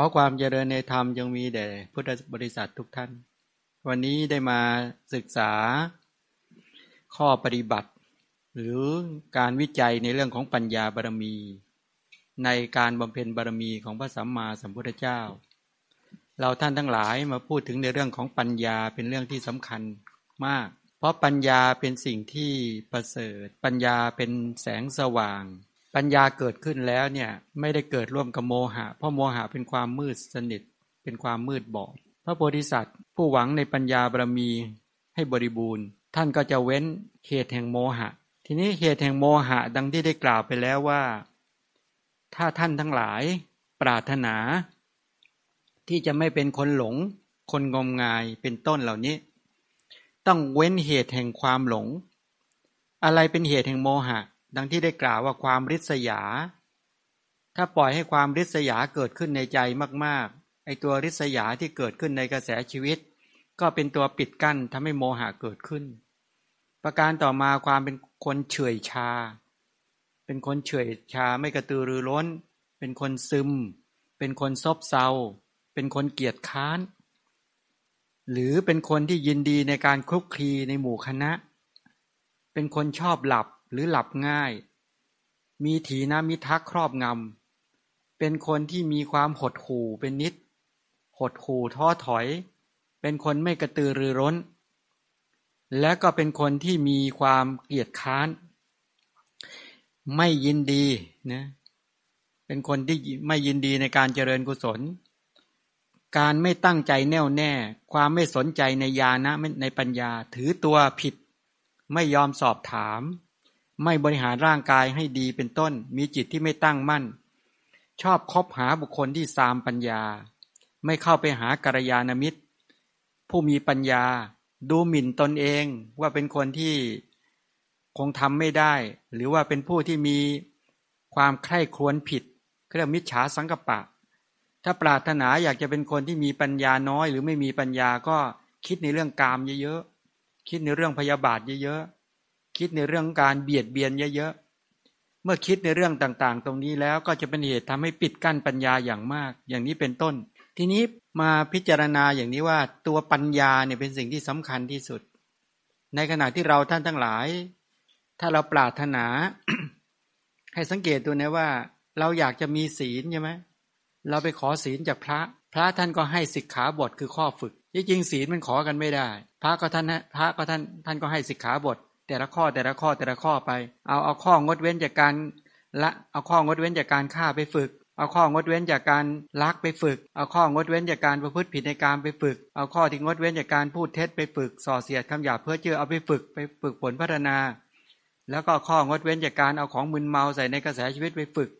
ขอความเจริญในธรรมจงมีแด่พุทธบริษัททุกท่าน วันนี้ได้มาศึกษาข้อปฏิบัติ หรือการวิจัยในเรื่องของปัญญาบารมี ในการบำเพ็ญบารมีของพระสัมมาสัมพุทธเจ้า เราท่านทั้งหลายมาพูดถึงในเรื่องของปัญญาเป็นเรื่องที่สำคัญมาก เพราะปัญญาเป็นสิ่งที่ประเสริฐ ปัญญาเป็นแสงสว่าง ปัญญาเกิดขึ้นแล้วเนี่ยไม่ได้เกิดร่วมกับโมหะ เพราะโมหะเป็นความมืดสนิท เป็นความมืดบอด พระโพธิสัตว์ ผู้หวังในปัญญาบารมีให้บริบูรณ์ ท่านก็จะเว้นเหตุแห่งโมหะ ทีนี้เหตุแห่งโมหะดังที่ได้กล่าวไปแล้วว่า ถ้าท่านทั้งหลายปรารถนา ที่จะไม่เป็นคนหลง คนงมงายเป็นต้นเหล่านี้ ต้องเว้นเหตุแห่งความหลง อะไรเป็นเหตุแห่งโมหะ ดังที่ได้กล่าวว่าความริษยา ถ้าปล่อยให้ความริษยาเกิดขึ้นในใจมากๆ ไอตัวริษยาที่เกิดขึ้นในกระแสชีวิต ก็เป็นตัวปิดกั้นทำให้โมหะเกิดขึ้น ประการต่อมาความเป็นคนเฉยชา เป็นคนเฉยชาไม่กระตือรือร้น เป็นคนซึม เป็นคนซบเซา เป็นคนเกียจค้าน หรือเป็นคนที่ยินดีในการคลุกคลีในหมู่คณะ เป็นคนชอบหลับ หรือหลับง่าย มีถีนมิทักครอบงำ เป็นคนที่มีความหดหู่เป็นนิด หดหู่ท้อถอย เป็นคนไม่กระตือรือร้น และก็เป็นคนที่มีความเกลียดค้าน ไม่ยินดีนะเป็นคนที่ไม่ยินดีในการเจริญกุศล การไม่ตั้งใจแน่วแน่ ความไม่สนใจในญาณะในปัญญา ถือตัวผิด ไม่ยอมสอบถาม ไม่บริหารร่างกายให้ดีเป็นต้น มีจิตที่ไม่ตั้งมั่น ชอบคบหาบุคคลที่สามปัญญา ไม่เข้าไปหากัลยาณมิตร ผู้มีปัญญา ดูหมิ่นตนเองว่าเป็นคนที่คงทำไม่ได้ หรือว่าเป็นผู้ที่มีความใคร่ครวญผิดเรียกมิจฉาสังกปะ ถ้าปรารถนาอยากจะเป็นคนที่มีปัญญาน้อย หรือไม่มีปัญญาก็คิดในเรื่องกามเยอะๆคิดในเรื่องพยาบาทเยอะๆ คิดในเรื่องการเบียดเบียนเยอะๆ เมื่อคิดในเรื่องต่างๆ ตรงนี้แล้วก็จะเป็นเหตุทำให้ปิดกั้นปัญญาอย่างมาก อย่างนี้เป็นต้น ทีนี้มาพิจารณาอย่างนี้ว่าตัวปัญญาเนี่ยเป็นสิ่งที่สำคัญที่สุด ในขณะที่เราท่านทั้งหลาย ถ้าเราปรารถนา ให้สังเกตตัวนี้ว่า เราอยากจะมีศีลใช่ไหมเราไปขอศีลจากพระ พระท่านก็ให้สิกขาบทคือข้อฝึก จริงๆศีลมันขอกันไม่ได้ พระก็ท่านพระก็ท่านท่านก็ให้สิกขาบท แต่ละข้อแต่ละข้อแต่ละข้อไป เอาเอาข้องดเว้นจากการละเอาข้องดเว้นจากการฆ่าไปฝึก เอาข้องดเว้นจากการลักไปฝึก เอาข้องดเว้นจากการประพฤติผิดในการไปฝึก เอาข้อที่งดเว้นจากการพูดเท็จไปฝึก ส่อเสียดคำหยาบเพื่อเชื่อเอาไปฝึกไปฝึกผลพัฒนา แล้วก็ข้องดเว้นจากการเอาของมึนเมาใส่ในกระแสชีวิตไปฝึก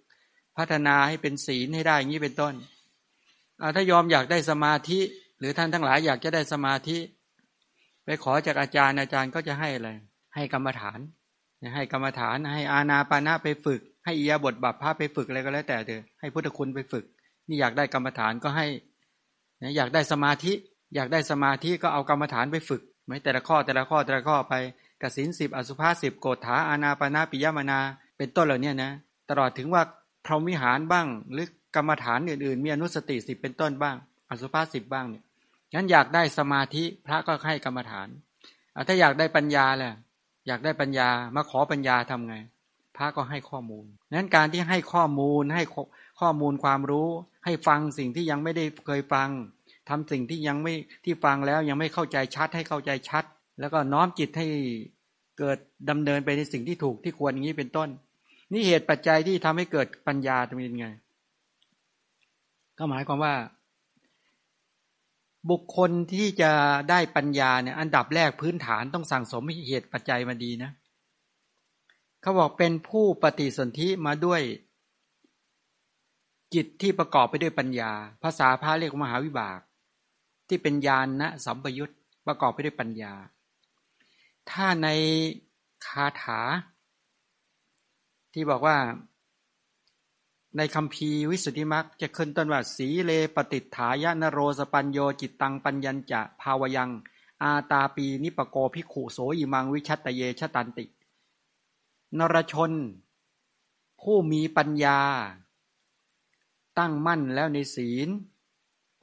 พัฒนาให้เป็นศีลให้ได้อย่างนี้เป็นต้นถ้ายอมอยากได้สมาธิ หรือท่านทั้งหลายอยากจะได้สมาธิ ไปขอจากอาจารย์อาจารย์ก็จะให้อะไร ให้กรรมฐานให้กรรมฐานให้อาณาปานะไปฝึก ให้อียบทบัพพาไปฝึกอะไรก็แล้วแต่เถอะให้พุทธคุณไปฝึก นี่อยากได้กรรมฐานก็ให้อยากได้สมาธิ อยากได้สมาธิก็เอากรรมฐานไปฝึกไม่แต่ละข้อแต่ละข้อแต่ละข้อไปกสินสิบอสุภาสิบโกฏฐาอาณาปานาปิยมานา เป็นต้นเหล่านี้นะตลอดถึงว่าพรหมิหารบ้าง หรือกรรมฐานอื่นๆ มีอนุสติสิบเป็นต้นบ้าง อสุภาสิบบ้างเนี่ยงั้นอยากได้สมาธิพระก็ให้กรรมฐานถ้าอยากได้ปัญญาแหละ อยากได้ปัญญามาขอปัญญาทำไง พระก็ให้ข้อมูลนั้นการที่ให้ข้อมูลให้ข้อมูลความรู้ ให้ฟังสิ่งที่ยังไม่ได้เคยฟังทำสิ่งที่ยังไม่ที่ฟังแล้วยังไม่เข้าใจชัดให้เข้าใจชัด แล้วก็น้อมจิตให้เกิดดำเนินไปในสิ่งที่ถูกที่ควรอย่างนี้เป็นต้น นี่เหตุปัจจัยที่ทำให้เกิดปัญญาตรงนี้ไง ก็หมายความว่า บุคคลที่จะได้ปัญญาเนี่ยอันดับแรกพื้นฐานต้องสั่งสมเหตุปัจจัยมาดีนะเขาบอกเป็นผู้ปฏิสนธิมาด้วย จิตที่ประกอบไปด้วยปัญญา ภาษาพระเรียกมหาวิบาก ที่เป็นญาณนะสัมปยุตประกอบไปด้วยปัญญา ถ้าในคาถา ที่บอกว่า ในคัมภีร์วิสุทธิมรรคจะขึ้นต้นว่า สีเล ปะติฏฐายะ นะโร สะปัญโญ จิตตังปัญญัญจะภาวะยัง อาตาปีนิปะโกภิกขุโส อิมังวิชะฏะเยชะฏันติ นรชน ผู้มีปัญญา ตั้งมั่นแล้วในศีล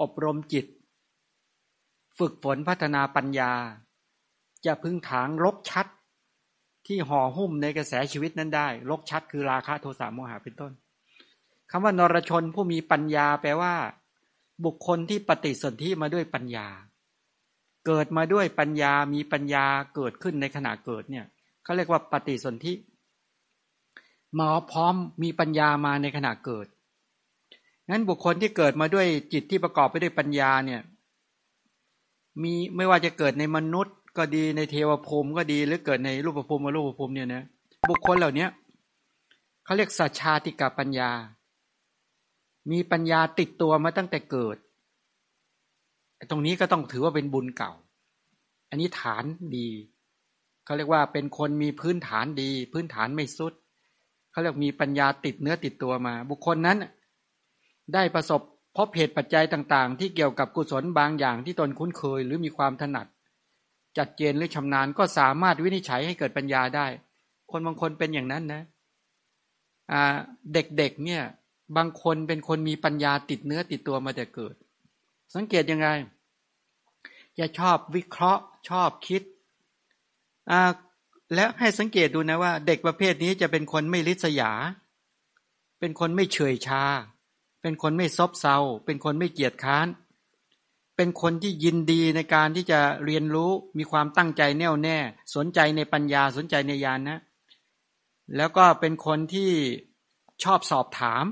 อบรมจิต ฝึกฝนพัฒนาปัญญา จะพึ่งถางลกชัด ที่ห่อหุ้มในกระแสชีวิตนั้นได้ลกชัดคือราคะโทสะโมหะเป็นต้น คำว่านรชนผู้มีปัญญาแปลว่า บุคคลที่ปฏิสนธิมาด้วยปัญญา เกิดมาด้วยปัญญามีปัญญาเกิดขึ้นในขณะเกิดเนี่ยเขาเรียกว่าปฏิสนธิมาพร้อมมีปัญญามาในขณะเกิดนั้นบุคคลที่เกิดมาด้วยจิตที่ประกอบไปด้วยปัญญาเนี่ยมีไม่ว่าจะเกิดในมนุษย์ก็ดีในเทวภูมิก็ดีหรือเกิดในรูปภูมิมรูปภูมิเนี่ยนะบุคคลเหล่านี้เขาเรียกสัจชาติกับปัญญา มีปัญญาติดตัวมาตั้งแต่เกิด ตรงนี้ก็ต้องถือว่าเป็นบุญเก่า อันนี้ฐานดีเขาเรียกว่าเป็นคนมีพื้นฐานดี พื้นฐานไม่สุดเขาเรียกมีปัญญาติดเนื้อติดตัวมา บุคคลนั้น ได้ประสบพบเหตุปัจจัยต่างๆ ที่เกี่ยวกับกุศลบางอย่างที่ตนคุ้นเคย หรือมีความถนัด จัดเจนหรือชำนาญก็สามารถวินิจฉัยให้เกิดปัญญาได้ คนบางคนเป็นอย่างนั้นนะเด็กๆเเนี่ย บางคนเป็นคนมีปัญญาติดเนื้อติดตัวมาแต่เกิด สังเกตยังไง จะชอบวิเคราะห์ ชอบคิดแล้วให้สังเกตดูนะว่า เด็กประเภทนี้จะเป็นคนไม่ริษยา เป็นคนไม่เฉยชา เป็นคนไม่ซบเซา เป็นคนไม่เกียจค้าน เป็นคนที่ยินดีในการที่จะเรียนรู้มีความตั้งใจแน่วแน่ สนใจในปัญญาสนใจในญาณนนะ แล้วก็เป็นคนที่ชอบสอบถาม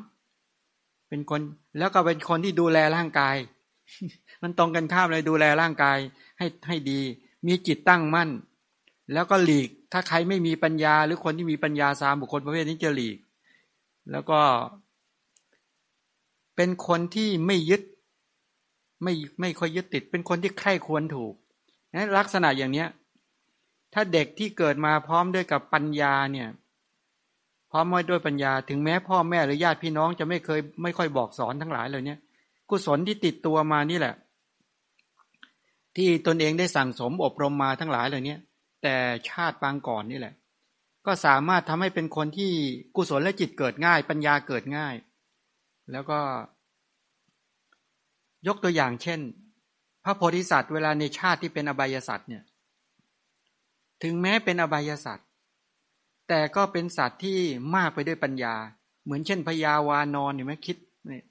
เป็นคนแล้วก็เป็นคนที่ดูแลร่างกาย มันตรงกันข้ามเลยดูแลร่างกายให้ให้ดี มีจิตตั้งมั่น แล้วก็หลีก ถ้าใครไม่มีปัญญา หรือคนที่มีปัญญาสามบุคคลประเภทนี้จะหลีก แล้วก็ เป็นคนที่ไม่ยึด ไม่ไม่ค่อยยึดติด เป็นคนที่ใคร่ควรถูกนะลักษณะอย่างเนี้ย ถ้าเด็กที่เกิดมาพร้อมด้วยกับปัญญาเนี่ย พร้อมด้วยปัญญา ถึงแม้พ่อแม่หรือญาติพี่น้องจะไม่เคยไม่ค่อยบอกสอนทั้งหลายเหล่านี้กุศลที่ติดตัวมานี่แหละ ที่ตนเองได้สั่งสมอบรมมาทั้งหลายเหล่านี้แต่ชาติปางก่อนนี่แหละ ก็สามารถทำให้เป็นคนที่กุศลและจิตเกิดง่าย ปัญญาเกิดง่าย แล้วก็ ยกตัวอย่างเช่น พระโพธิสัตว์เวลาในชาติที่เป็นอบายสัตว์เนี่ย ถึงแม้เป็นอบายสัตว์ แต่ก็เป็นสัตว์ที่มากไปด้วยปัญญา เหมือนเช่นพญาวานอนเห็นไหมคิดเนี่ย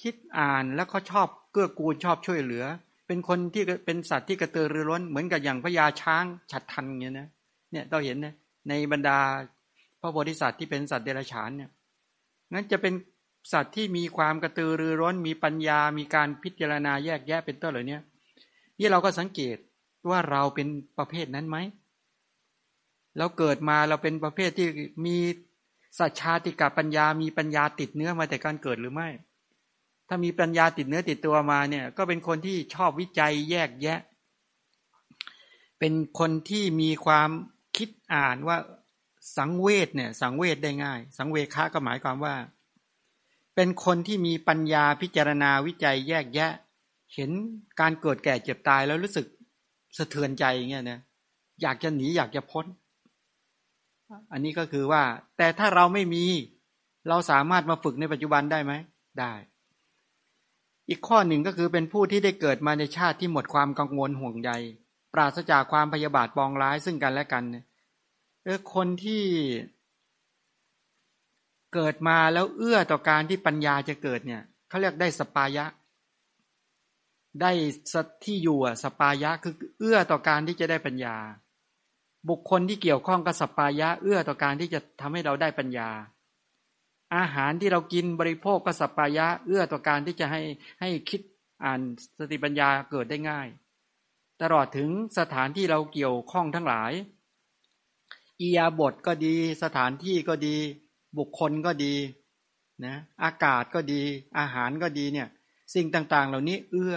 คิดอ่านแล้วเขาชอบเกื้อกูลชอบช่วยเหลือ เป็นคนที่เป็นสัตว์ที่กระตือรือร้น เหมือนกับอย่างพญาช้างฉัดทันเงี้ยนะเนี่ยเราเห็นนะในบรรดาพระโพธิสัตว์ที่เป็นสัตว์เดรัจฉานเนี่ยงั้นจะเป็นสัตว์ที่มีความกระตือรือร้น มีปัญญา มีการพิจารณาแยกแยะเป็นต้นเหล่านี้นี่เราก็สังเกตว่าเราเป็นประเภทนั้นไหม เราเกิดมาเราเป็นประเภทที่มีสัจชาติกับปัญญา มีปัญญาติดเนื้อมาแต่การเกิดหรือไม่ ถ้ามีปัญญาติดเนื้อติดตัวมาเนี่ย ก็เป็นคนที่ชอบวิจัยแยกแยะ เป็นคนที่มีความคิดอ่านว่าสังเวชเนี่ยสังเวชได้ง่าย สังเวคะก็หมายความว่า เป็นคนที่มีปัญญาพิจารณาวิจัยแยกแยะ เห็นการเกิดแก่เจ็บตายแล้วรู้สึกสะเทือนใจเงี้ยนะอยากจะหนีอยากจะพ้น อันนี้ก็คือว่า แต่ถ้าเราไม่มี เราสามารถมาฝึกในปัจจุบันได้ไหมได้ อีกข้อหนึ่งก็คือเป็นผู้ที่ได้เกิดมาในชาติที่หมดความกังวลห่วงใย ปราศจากความพยาบาทปองร้ายซึ่งกันและกันเนี่ยเออคนที่เกิดมาแล้วเอื้อต่อการที่ปัญญาจะเกิดเนี่ยเขาเรียกได้สปายะ ได้สที่อยู่สปายะคือเอื้อต่อการที่จะได้ปัญญา บุคคลที่เกี่ยวข้องกับสปายะเอื้อต่อการที่จะทำให้เราได้ปัญญา อาหารที่เรากินบริโภคก็สปายะเอื้อต่อการที่จะให้ให้คิดอ่านสติปัญญาเกิดได้ง่าย ตลอดถึงสถานที่เราเกี่ยวข้องทั้งหลายอียาบทก็ดีสถานที่ก็ดี บุคคลก็ดีนะอากาศก็ดี อาหารก็ดีเนี่ยสิ่งต่างๆ เหล่านี้เอื้อ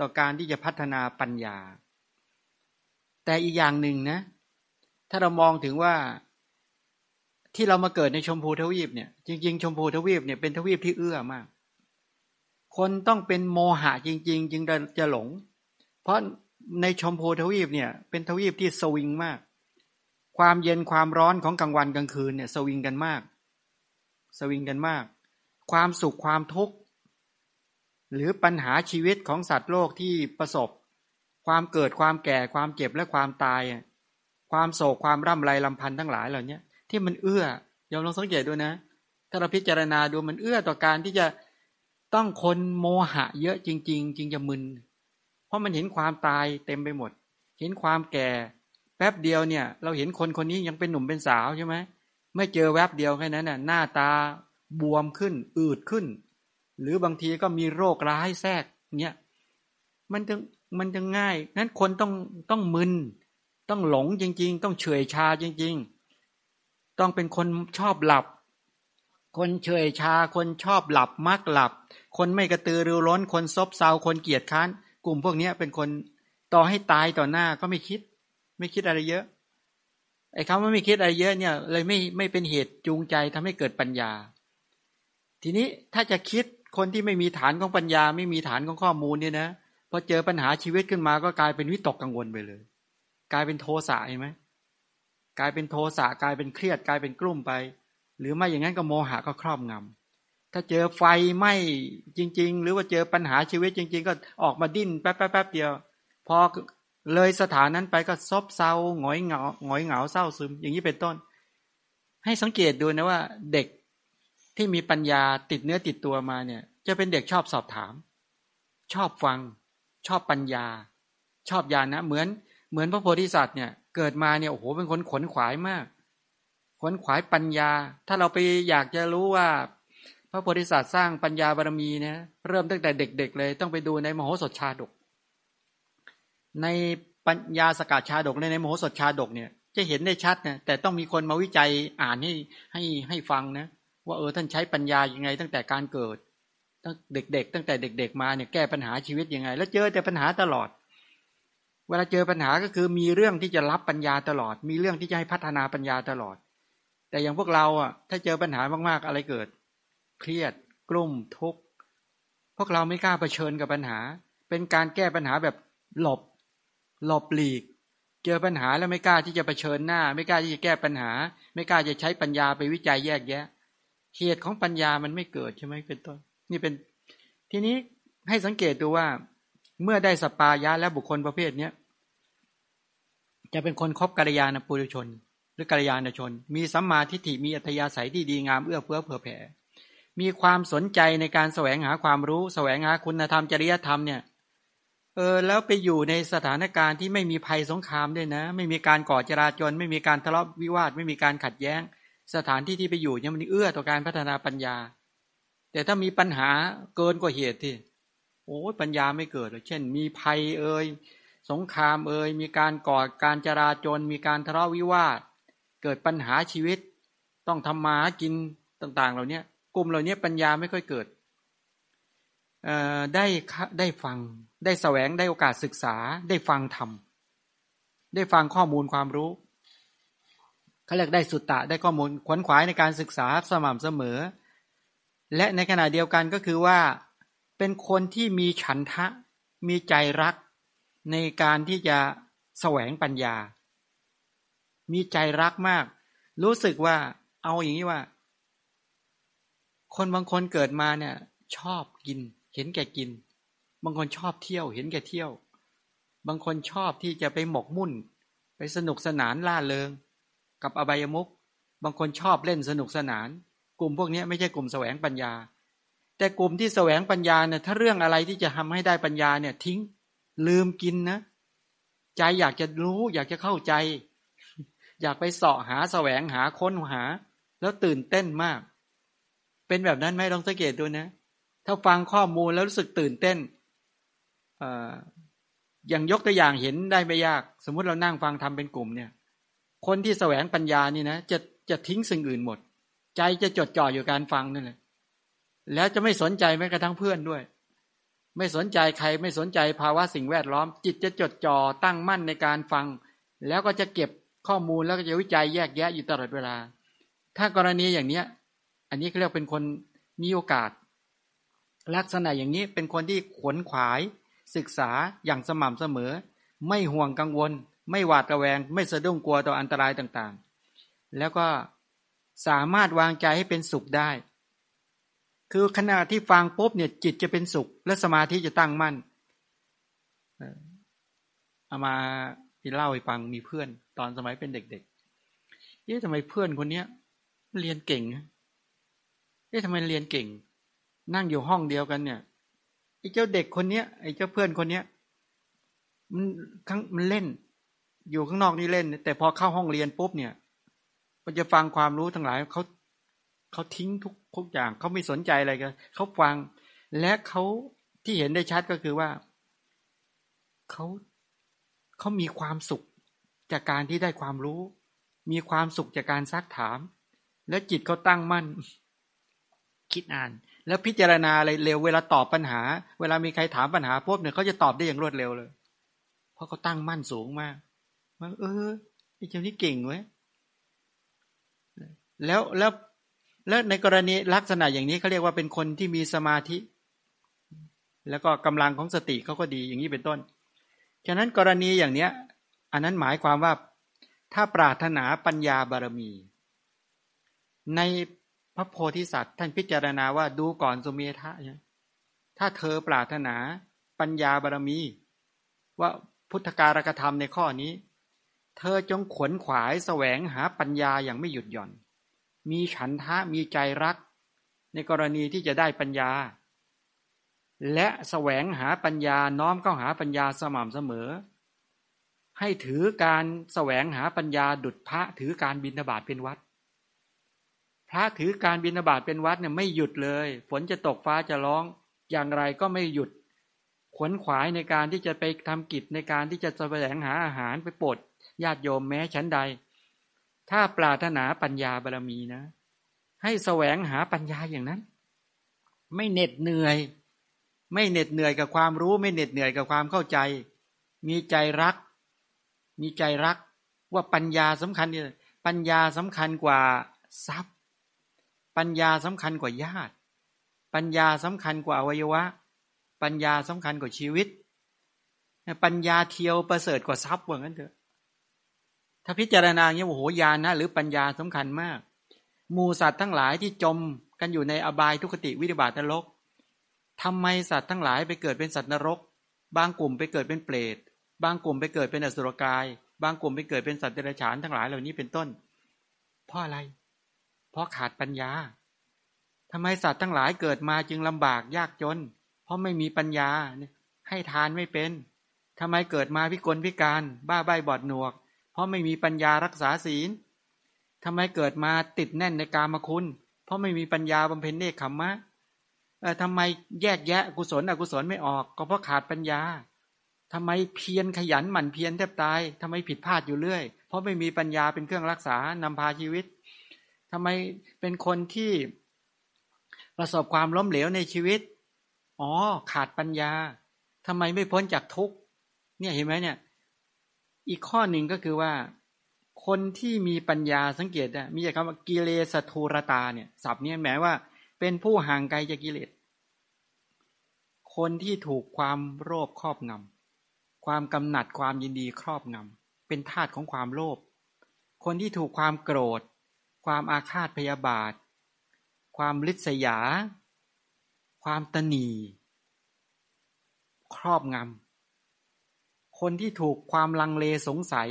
ต่อการที่จะพัฒนาปัญญา แต่อีกอย่างหนึ่งนะ ถ้าเรามองถึงว่าที่เรามาเกิดในชมพูทวีปเนี่ย จริง ๆ ชมพูทวีปเนี่ยเป็นทวีปที่เอื้อมาก คนต้องเป็นโมหะจริง ๆ จึงจะหลง เพราะในชมพูทวีปเนี่ย เป็นทวีปที่สวิงมาก ความเย็นความร้อนของกลางวันกลางคืนเนี่ย สวิงกันมาก สวิงกันมาก ความสุขความทุกข์หรือปัญหาชีวิตของสัตว์โลกที่ประสบ ความเกิดความแก่ความเจ็บและความตาย ความโศกความร่ำไรลำพันธ์ทั้งหลายเหล่านี้ที่มันเอื้อยอมลองสังเกตดูนะ ถ้าเราพิจารณาดูมันเอื้อต่อการที่จะต้องคนโมหะเยอะจริง ๆ จึงจะมึน เพราะมันเห็นความตายเต็มไปหมด เห็นความแก่ แป๊บเดียวเนี่ย เราเห็นคนคนนี้ยังเป็นหนุ่มเป็นสาวใช่ไหมไม่เจอแวบเดียวแค่นั้นน่ะหน้าตาบวมขึ้น อืดขึ้น หรือบางทีก็มีโรคร้ายแทรกเนี่ยมันจะมันจะง่ายนั้นคนต้องต้องมึน ต้องหลงจริง ๆ ต้องเฉยชาจริง ๆ ต้องเป็นคนชอบหลับ คนเฉยชา คนชอบหลับมักหลับ คนไม่กระตือรือร้น คนซบเซา คนเกียจค้าน กลุ่มพวกนี้เป็นคนต่อให้ตายต่อหน้าก็ไม่คิด ไม่คิดอะไรเยอะ ไอ้คำว่าไม่คิดอะไรเยอะเนี่ย เลยไม่ไม่เป็นเหตุจูงใจทำให้เกิดปัญญา ทีนี้ถ้าจะคิดคนที่ไม่มีฐานของปัญญา ไม่มีฐานของข้อมูลเนี่ยนะพอเจอปัญหาชีวิตขึ้นมาก็กลายเป็นวิตกกังวลไปเลย กลายเป็นโทสะเห็นไหมกลายเป็นโทสะกลายเป็นเครียดกลายเป็นกลุ่มไป หรือไม่อย่างนั้นก็โมหะก็ครอบงำถ้าเจอไฟไหม้จริง ๆ หรือว่าเจอปัญหาชีวิตจริง ๆ ก็ออกมาดิ้นแป๊บแป๊บเดียว พอเลยสถานนั้นไปก็ซบเซาหงอยเหงาหงอยเหงาเศร้าซึม อย่างนี้เป็นต้น ให้สังเกตดูนะว่าเด็กที่มีปัญญาติดเนื้อติดตัวมาเนี่ย จะเป็นเด็กชอบสอบถาม ชอบฟัง ชอบปัญญา ชอบญาณนะเหมือน เหมือนพระโพธิสัตว์เนี่ยเกิดมาเนี่ยโอ้โหเป็นคนขนขวายมาก ขนขวายปัญญา ถ้าเราไปอยากจะรู้ว่า พระโพธิสัตว์สร้างปัญญาบารมีเนี่ยเริ่มตั้งแต่เด็ก ๆ เลย ต้องไปดูในมโหสถชาดก ในปัญญาสกัดชาดกในในโมโหสถชาดกเนี่ยจะเห็นได้ชัดนะแต่ต้องมีคนมาวิจัยอ่านให้ให้ให้ฟังนะว่าเออท่านใช้ปัญญายังไง ตั้งแต่การเกิดตั้งเด็ก ๆ ตั้งแต่เด็ก ๆ มาเนี่ยแก้ปัญหาชีวิตยังไง แล้วเจอแต่ปัญหาตลอด เวลาเจอปัญหาก็คือมีเรื่องที่จะรับปัญญาตลอด มีเรื่องที่จะให้พัฒนาปัญญาตลอด แต่อย่างพวกเราอะ ถ้าเจอปัญหามากๆอะไรเกิด เครียด กลุ่มทุกข์พวกเราไม่กล้าเผชิญกับปัญหา เป็นการแก้ปัญหาแบบหลบ หลบหลีก เจอปัญหาแล้วไม่กล้าที่จะะเผชิญหน้า ไม่กล้าที่จะแก้ปัญหา ไม่กล้าจะใช้ปัญญาไปวิจัยแยกแยะ เหตุของปัญญามันไม่เกิดใช่ไหมเป็นต้น นี่เป็น ทีนี้ให้สังเกตดูว่า เมื่อได้สปายะและบุคคลประเภทเนี้ยจะเป็นคนคบกัลยาณปุถุชน หรือกัลยาณชน มีสัมมาทิฏฐิมีอัธยาศัยที่ดีงามเอื้อเฟื้อเผื่อแผ่ มีความสนใจในการแสวงหาความรู้ แสวงหาคุณธรรมจริยธรรมเนี่ยเออแล้วไปอยู่ในสถานการณ์ที่ไม่มีภัยสงครามด้วยนะ ไม่มีการก่อจราจน ไม่มีการทะเลาะวิวาท ไม่มีการขัดแย้ง สถานที่ที่ไปอยู่เนี่ยมันเอื้อต่อการพัฒนาปัญญา แต่ถ้ามีปัญหาเกินกว่าเหตุที่ โอ้ปัญญาไม่เกิดเช่น มีภัยเอ่ยสงครามเอ่ยมีการก่อการจราจนมีการทะเลาะวิวาท เกิดปัญหาชีวิต ต้องทำมากินต่างๆ เหล่านี้กลุ่มเหล่านี้ปัญญาไม่ค่อยเกิดได้ได้ฟังได้แสวงได้โอกาสศึกษาได้ฟังธรรมได้ฟังข้อมูลความรู้เขาเรียกได้สุตตะได้ข้อมูลขวนขวายในการศึกษาสม่ำเสมอ และในขณะเดียวกันก็คือว่า เป็นคนที่มีฉันทะ มีใจรักในการที่จะแสวงปัญญา มีใจรักมาก รู้สึกว่าเอาอย่างนี้ว่า คนบางคนเกิดมาเนี่ย ชอบกิน เห็นแก่กิน บางคนชอบเที่ยว เห็นแก่เที่ยว บางคนชอบที่จะไปหมกมุ่น ไปสนุกสนานล่าเริง กับอบายมุกบางคนชอบเล่นสนุกสนาน กลุ่มพวกนี้ไม่ใช่กลุ่มแสวงปัญญา แต่กลุ่มที่แสวงปัญญาเนี่ยถ้าเรื่องอะไรที่จะทำให้ได้ปัญญาเนี่ยทิ้งลืมกินนะ ใจอยากจะรู้ อยากจะเข้าใจ อยากไปเสาะหาแสวงหาค้นหา แล้วตื่นเต้นมาก เป็นแบบนั้นไหมลองสังเกตดูนะ ถ้าฟังข้อมูลแล้วรู้สึกตื่นเต้นออย่างยกตัวอย่างเห็นได้ไม่ยาก สมมุติเรานั่งฟังทำเป็นกลุ่มเนี่ย คนที่แสวงปัญญานี่นะจะจะทิ้งสิ่งอื่นหมด ใจจะจดจ่ออยู่การฟังนั่นแหละ แล้วจะไม่สนใจแม้กระทั่งเพื่อนด้วย ไม่สนใจใครไม่สนใจภาวะสิ่งแวดล้อม จิตจะจดจ่อตั้งมั่นในการฟัง แล้วก็จะเก็บข้อมูลแล้วก็จะวิจัยแยกแยะอยู่ตลอดเวลา ถ้ากรณีอย่างเนี้ย อันนี้เขาเรียกเป็นคนมีโอกาส ลักษณะอย่างนี้เป็นคนที่ขวนขวาย ศึกษาอย่างสม่ำเสมอ ไม่ห่วงกังวล ไม่หวาดระแวง ไม่สะดุ้งกลัวต่ออันตรายต่างๆ แล้วก็สามารถวางใจให้เป็นสุขได้ คือขณะที่ฟังปุ๊บเนี่ยจิตจะเป็นสุข และสมาธิจะตั้งมั่นเอามาที่เล่าให้ฟังมีเพื่อน ตอนสมัยเป็นเด็กๆเอ๊ะทำไมเพื่อนคนเนี้ย เรียนเก่งเอ๊ะทำไมเรียนเก่ง นั่งอยู่ห้องเดียวกันเนี่ยไอ้เจ้าเด็กคนเนี้ยไอ้เจ้าเพื่อนคนเนี้ยมันข้างมันเล่น อยู่ข้างนอกนี่เล่น แต่พอเข้าห้องเรียนปุ๊บเนี่ย มันจะฟังความรู้ทั้งหลายเขา เขาทิ้งทุกทุกอย่างเขาไม่สนใจอะไรกันเขาฟัง และเขาที่เห็นได้ชัดก็คือว่าเขาเขามีความสุขจากการที่ได้ความรู้ มีความสุขจากการซักถาม และจิตเขาตั้งมั่น คิดอ่าน แล้วพิจารณาอะไรเร็วเวลาตอบปัญหา เวลามีใครถามปัญหาปุ๊บเนี่ยเขาจะตอบได้อย่างรวดเร็วเลย เพราะเขาตั้งมั่นสูงมากว่าเออไอ้เจ้านี่เก่งเว้ยแล้วแล้ว แล้วในกรณีลักษณะอย่างนี้เขาเรียกว่าเป็นคนที่มีสมาธิ แล้วก็กำลังของสติเขาก็ดีอย่างนี้เป็นต้น ฉะนั้นกรณีอย่างเนี้ย อันนั้นหมายความว่าถ้าปรารถนาปัญญาบารมี ในพระโพธิสัตว์ท่านพิจารณาว่าดูก่อนสุเมธะถ้าเธอปรารถนาปัญญาบารมี ว่าพุทธการกธรรมในข้อนี้ เธอจงขวนขวายแสวงหาปัญญาอย่างไม่หยุดหย่อน มีฉันทะมีใจรัก ในกรณีที่จะได้ปัญญา และแสวงหาปัญญาน้อมเข้าหาปัญญาสม่ำเสมอ ให้ถือการแสวงหาปัญญาดุดพระถือการบินบาตเป็นวัด พระถือการบินบาตเป็นวัดเนี่ยไม่หยุดเลย ฝนจะตกฟ้าจะร้อง อย่างไรก็ไม่หยุดขวนขวายในการที่จะไปทำกิจในการที่จะแสวงหาอาหารไปปดญาติโยมแม้ชั้นใด ถ้าปรารถนาปัญญาบารมีนะ ให้แสวงหาปัญญาอย่างนั้น ไม่เหน็ดเหนื่อย ไม่เหน็ดเหนื่อยกับความรู้ ไม่เหน็ดเหนื่อยกับความเข้าใจ มีใจรัก มีใจรักว่าปัญญาสำคัญเนี่ยปัญญาสำคัญกว่าทรัพย์ ปัญญาสำคัญกว่าญาติ ปัญญาสำคัญกว่าอวัยวะ ปัญญาสำคัญกว่าชีวิต ปัญญาเทียวประเสริฐกว่าทรัพย์ว่างั้นเถอะ ถ้าพิจารณาเงี้ยโอ้โหญาณนะหรือปัญญาสำคัญมาก มูสัตว์ทั้งหลายที่จมกันอยู่ในอบายทุกติวิริบาตนรกทำไมสัตว์ทั้งหลายไปเกิดเป็นสัตว์นรก บางกลุ่มไปเกิดเป็นเปรต บางกลุ่มไปเกิดเป็นอสุรกาย บางกลุ่มไปเกิดเป็นสัตว์เดรัจฉานทั้งหลายเหล่านี้เป็นต้น เพราะอะไร เพราะขาดปัญญาทำไมสัตว์ทั้งหลายเกิดมาจึงลำบากยากจน เพราะไม่มีปัญญาให้ทานไม่เป็นทำไมเกิดมาพิกลพิการ บ้าใบบอดหนวก เพราะไม่มีปัญญารักษาศีลทำไมเกิดมาติดแน่นในกามคุณ เพราะไม่มีปัญญาบำเพ็ญเนคขมมะเออทำไมแยกแยะกุศลอกุศลไม่ออก ก็เพราะขาดปัญญาทำไมเพียรขยันหมั่นเพียรแทบตายทำไมผิดพลาดอยู่เรื่อย เพราะไม่มีปัญญาเป็นเครื่องรักษานำพาชีวิตทำไมเป็นคนที่ประสบความล้มเหลวในชีวิต อ๋อ ขาดปัญญาทำไมไม่พ้นจากทุกเนี่ยเห็นไหมเนี่ย อีกข้อหนึ่งก็คือว่า คนที่มีปัญญาสังเกตนะมีคำว่ากิเลสทูรตาเนี่ยศัพท์นี้หมายว่า เป็นผู้ห่างไกลจากกิเลส คนที่ถูกความโลภครอบงำความกำหนัดความยินดีครอบงำเป็นธาตุของความโลภคนที่ถูกความโกรธ ความอาฆาตพยาบาท ความลิษยา ความตนี ครอบงำ คนที่ถูกความลังเลสงสัย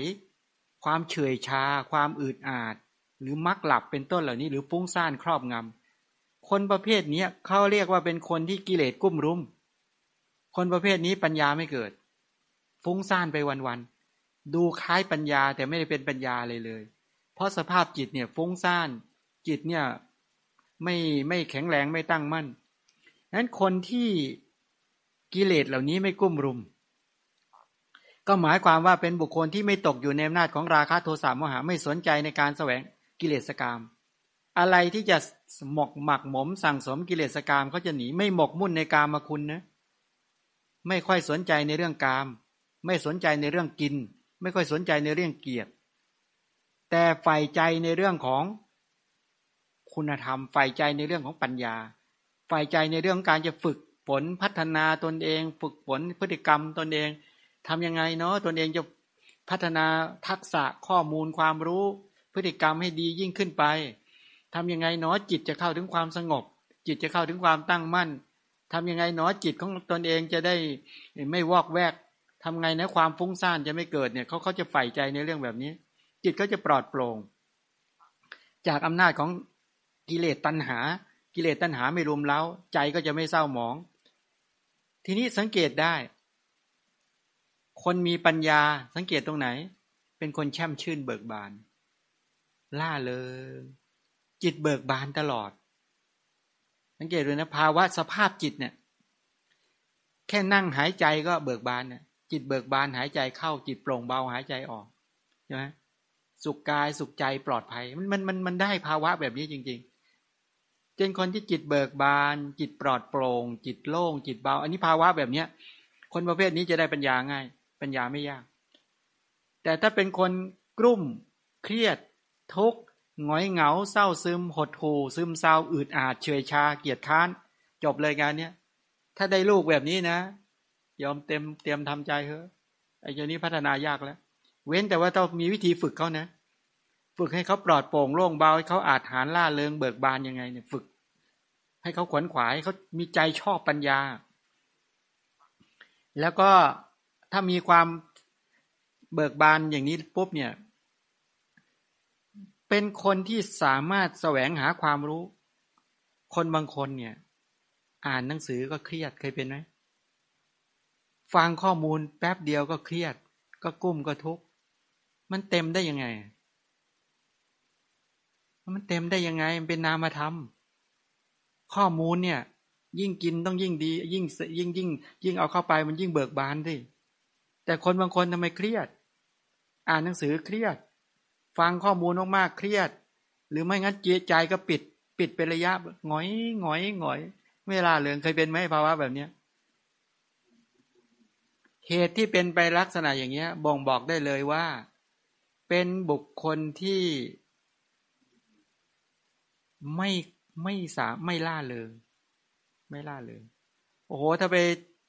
ความเฉยชา ความอืดอาด หรือมักหลับเป็นต้นเหล่านี้ หรือฟุ้งซ่านครอบงำคนประเภทนี้เขาเรียกว่าเป็นคนที่กิเลสกุ้มรุม คนประเภทนี้ปัญญาไม่เกิด ฟุ้งซ่านไปวันๆดูคล้ายปัญญาแต่ไม่ได้เป็นปัญญาเลยเลย เพราะสภาพจิตเนี่ยฟุ้งซ่านจิตเนี่ยไม่ไม่แข็งแรงไม่ตั้งมั่นนั้นคนที่กิเลสเหล่านี้ไม่กุ้มรุม ก็หมายความว่าเป็นบุคคลที่ไม่ตกอยู่ในอำนาจของราคะโทสะโมหะไม่สนใจในการแสวงกิเลสกรรมอะไรที่จะหมกหมักหมมสั่งสมกิเลสกรรมเขาจะหนีไม่หมกมุ่นในกามมาคุณนะไม่ค่อยสนใจในเรื่องกาม ไม่สนใจในเรื่องกิน ไม่ค่อยสนใจในเรื่องเกียรติ แต่ใฝ่ใจในเรื่องของคุณธรรมใฝ่ใจในเรื่องของปัญญาใฝ่ใจในเรื่องการจะฝึกฝนพัฒนาตนเอง ฝึกฝนพฤติกรรมตนเอง ทำยังไงเนาะตนเองจะพัฒนาทักษะข้อมูลความรู้พฤติกรรมให้ดียิ่งขึ้นไปทำยังไงเนาะจิตจะเข้าถึงความสงบ จิตจะเข้าถึงความตั้งมั่นทำยังไงเนาะจิตของตนเองจะได้ไม่วอกแวกทำไงนะความฟุ้งซ่านจะไม่เกิดเนี่ยเขาเขาจะใฝ่ใจในเรื่องแบบนี้ จิตก็จะปลอดโปร่ง จากอำนาจของกิเลสตัณหา กิเลสตัณหาไม่รวมเล้าใจก็จะไม่เศร้าหมอง ทีนี้สังเกตได้ คนมีปัญญาสังเกตตรงไหน เป็นคนแช่มชื่นเบิกบาน ล่าเลยจิตเบิกบานตลอด สังเกตเลยนะภาวะสภาพจิตเนี่ย แค่นั่งหายใจก็เบิกบานเนี่ยจิตเบิกบานหายใจเข้าจิตโปร่งเบาหายใจออกใช่ไหมสุขกายสุขใจปลอดภัย มันมันมันมันได้ภาวะแบบนี้จริง ๆเช่นคนที่จิตเบิกบาน จิตปลอดโปร่ง จิตโล่ง จิตเบา อันนี้ภาวะแบบเนี้ย คนประเภทนี้จะได้ปัญญาง่าย ปัญญาไม่ยาก แต่ถ้าเป็นคนกลุ่ม เครียด ทุกข์หงอยเหงา เศร้าซึม หดหูซึมเศร้าอืดอาดเฉยชา เกียดค้าน จบเลยงานเนี้ยถ้าได้ลูกแบบนี้นะ ยอมเต็มเตรียมทำใจเถอะไอ้เจ้านี้พัฒนายากแล้ว เว้นแต่ว่าต้องมีวิธีฝึกเขานะ ฝึกให้เขาปลอดโปร่งโล่งเบาให้เขาอาจหารล่าเริงเบิกบานยังไงเนี่ยฝึก ให้เขาขวนขวายเขามีใจชอบปัญญา แล้วก็ ถ้ามีความเบิกบานอย่างนี้ปุ๊บเนี่ย เป็นคนที่สามารถแสวงหาความรู้ คนบางคนเนี่ย อ่านหนังสือก็เครียดเคยเป็นไหมฟังข้อมูลแป๊บเดียวก็เครียด ก็กุ้มก็ทุกข์มันเต็มได้ยังไง มันเต็มได้ยังไง มันเป็นนามธรรม ข้อมูลเนี่ย ยิ่งกินต้องยิ่งดี ยิ่งยิ่งยิ่ง ยิ่งเอาเข้าไปมันยิ่งเบิกบานดิ แต่คนบางคนทำไมเครียด อ่านหนังสือเครียด ฟังข้อมูลมากๆเครียด หรือไม่งั้นเจใจก็ปิด ปิดเป็นระยะหงอยหงอยหงอย เวลาเหลืองเคยเป็นไหมภาวะแบบเนี้ยเหตุที่เป็นไปลักษณะอย่างเงี้ย บ่งบอกได้เลยว่า เป็นบุคคลที่ไม่ไม่สาไม่ล่าเลยไม่ล่าเลยโอ้โห ถ้าไป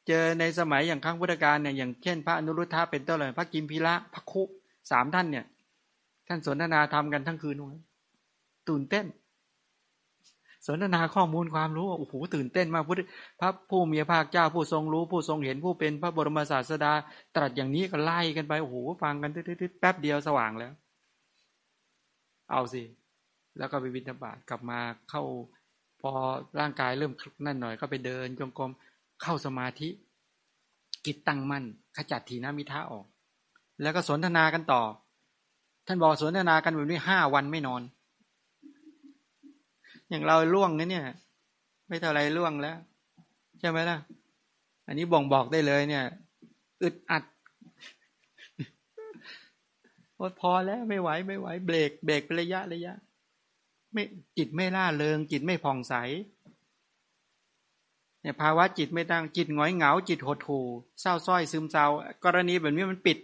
เจอในสมัยอย่างครั้งพุทธกาลเนี่ยอย่างเช่น พระอนุรุทธะเป็นต้นเลยพระกิมพิระพระคุสามท่านเนี่ย ท่านสนทนาทำกันทั้งคืนนู้นตื่นเต้น สนทนาข้อมูลความรู้โอ้โหตื่นเต้นมากพุทธพระผู้มีพระภาคเจ้าผู้ทรงรู้ผู้ทรงเห็นผู้เป็นพระบรมศาสดา ตรัสอย่างนี้ก็ไล่กันไปโอ้โหฟังกันทิดๆแป๊บเดียวสว่างแล้ว เอาสิแล้วก็ไปบิณฑบาตกลับมาเข้าพอร่างกายเริ่มนั่นหน่อยก็ไปเดินจงกรม เข้าสมาธิ กิจตั้งมั่นขจัดทีนามิทะออก แล้วก็สนทนากันต่อ ท่านบอกสนทนากันแบบนี้ห้าวันไม่นอน อย่างเราล่วงนะเนี่ย ไม่เท่าไรล่วงแล้ว ใช่ไหมล่ะ อันนี้บ่งบอกได้เลยเนี่ย อึดอัดพอแล้วไม่ไหวไม่ไหว เบรกเบรกเป็นระยะระยะ ไม่จิตไม่ล่าเริง จิตไม่ผ่องใส เนี่ยภาวะจิตไม่ตั้งจิตหงอยเหงา จิตหดหู่เศร้าส้อยซึมเศร้ากรณีแบบนี้มันปิด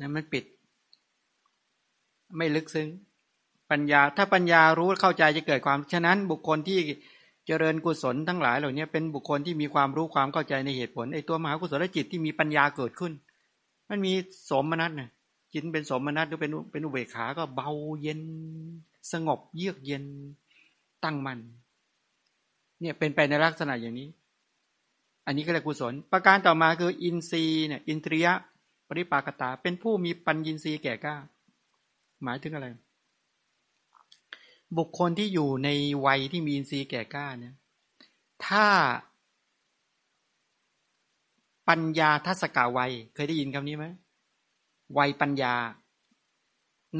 นั้นมันปิด ไม่ลึกซึ้งปัญญา ถ้าปัญญารู้เข้าใจจะเกิดความฉะนั้น บุคคลที่เจริญกุศลทั้งหลายเหล่านี้เป็นบุคคลที่มีความรู้ความเข้าใจในเหตุผลไอ้ตัวมหากุศลจิตที่มีปัญญาเกิดขึ้น มันมีสมนัตนะจิตเป็นสมนัตหรือเป็นเป็นอุเบกขาก็เบาเย็น สงบเยือกเย็น ตั้งมัน่นเนี่ยเป็นไปในลักษณะอย่างนี้ อันนี้ก็เรียกกุศล ประการต่อมาคืออินทรีย์เนี่ยอินทรียะปริปากตา เป็นผู้มีปัญญินทรีย์แก่กล้า หมายถึงอะไร บุคคลที่อยู่ในวัยที่มีอินทรีย์แก่กล้าเนี่ยถ้า ปัญญาทัศกาวัย เคยได้ยินคำนี้ไหมวัยปัญญา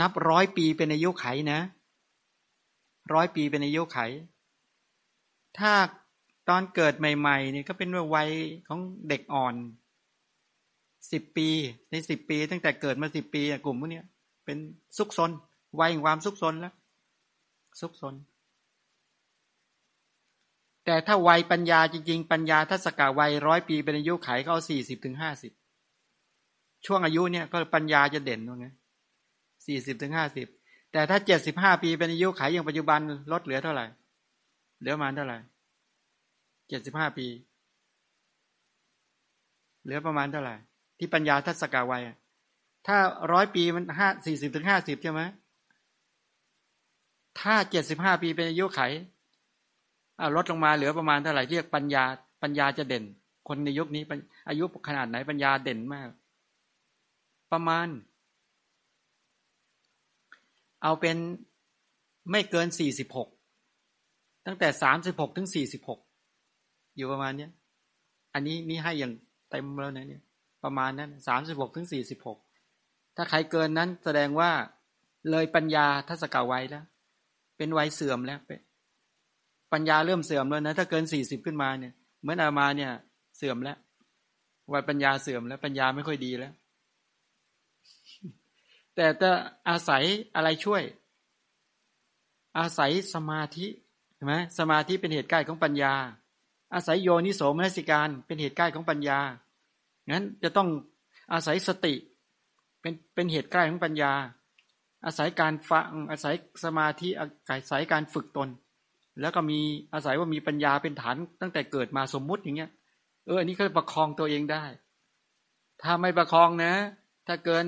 นับร้อยปีเป็นอายุไขนะ ร้อยปีเป็นอายุไข ถ้าตอนเกิดใหม่ๆเนี่ยก็เป็นวัยของเด็กอ่อนสิบปีในสิบปี ตั้งแต่เกิดมาสิบปีกลุ่มพวกนี้เป็นซุกซนวัยความซุกซนแล้วซุกซนแต่ถ้าวัยปัญญาจริงๆ ปัญญาทัศกาวัยร้อยปีเป็นอายุไขเขาสี่สิบถึงห้าสิบช่วงอายุเนี่ยก็ปัญญาจะเด่นตรงนี้สี่สิบถึงห้าสิบ แต่ถ้าเจ็ดสิบห้าปีเป็นอายุไขอย่างปัจจุบันลดเหลือเท่าไหร่ เหลือมาเท่าไหร่เจ็ดสิบห้าปี เหลือประมาณเท่าไหร่ ที่ปัญญาทัศกาวัยถ้าร้อยปีมันห้าสี่สิบถึงห้าสิบใช่ไหมถ้าเจ็ดสิบห้าปีเป็นอายุไขลดลงมาเหลือประมาณเท่าไหร่เรียกปัญญาปัญญาจะเด่น คนในยุคนี้อายุขนาดไหนปัญญาเด่นมาก ประมาณ เอาเป็นไม่เกินสี่สิบหกตั้งแต่สามสิบหกถึงสี่สิบหกอยู่ประมาณเนี้ย อันนี้นี่ให้อย่างเต็มแล้วนะเนี่ย ประมาณนั้นสามสิบหกถึงสี่สิบหกถ้าใครเกินนั้นแสดงว่าเลยปัญญาทัศกาวัยแล้ว เป็นวัยเสื่อมแล้วเป็นปัญญาเริ่มเสื่อมแล้วนะถ้าเกินสี่สิบขึ้นมาเนี่ยเหมือนอามาเนี่ย เสื่อมแล้ววัยปัญญาเสื่อมแล้วปัญญาไม่ค่อยดีแล้ว แต่จะอาศัยอะไรช่วย อาศัยสมาธิใช่ไหมสมาธิเป็นเหตุใกล้ของปัญญา อาศัยโยนิโสมนสิการเป็นเหตุใกล้ของปัญญางั้นจะต้องอาศัยสติเป็นเป็นเหตุใกล้ของปัญญา อาศัยการฟังอาศัยสมาธิอาศัยการฝึกตน แล้วก็มีอาศัยว่ามีปัญญาเป็นฐานตั้งแต่เกิดมาสมมุติอย่างเงี้ยเอออันนี้ก็ประคองตัวเองได้ ถ้าไม่ประคองนะ ถ้าเกิน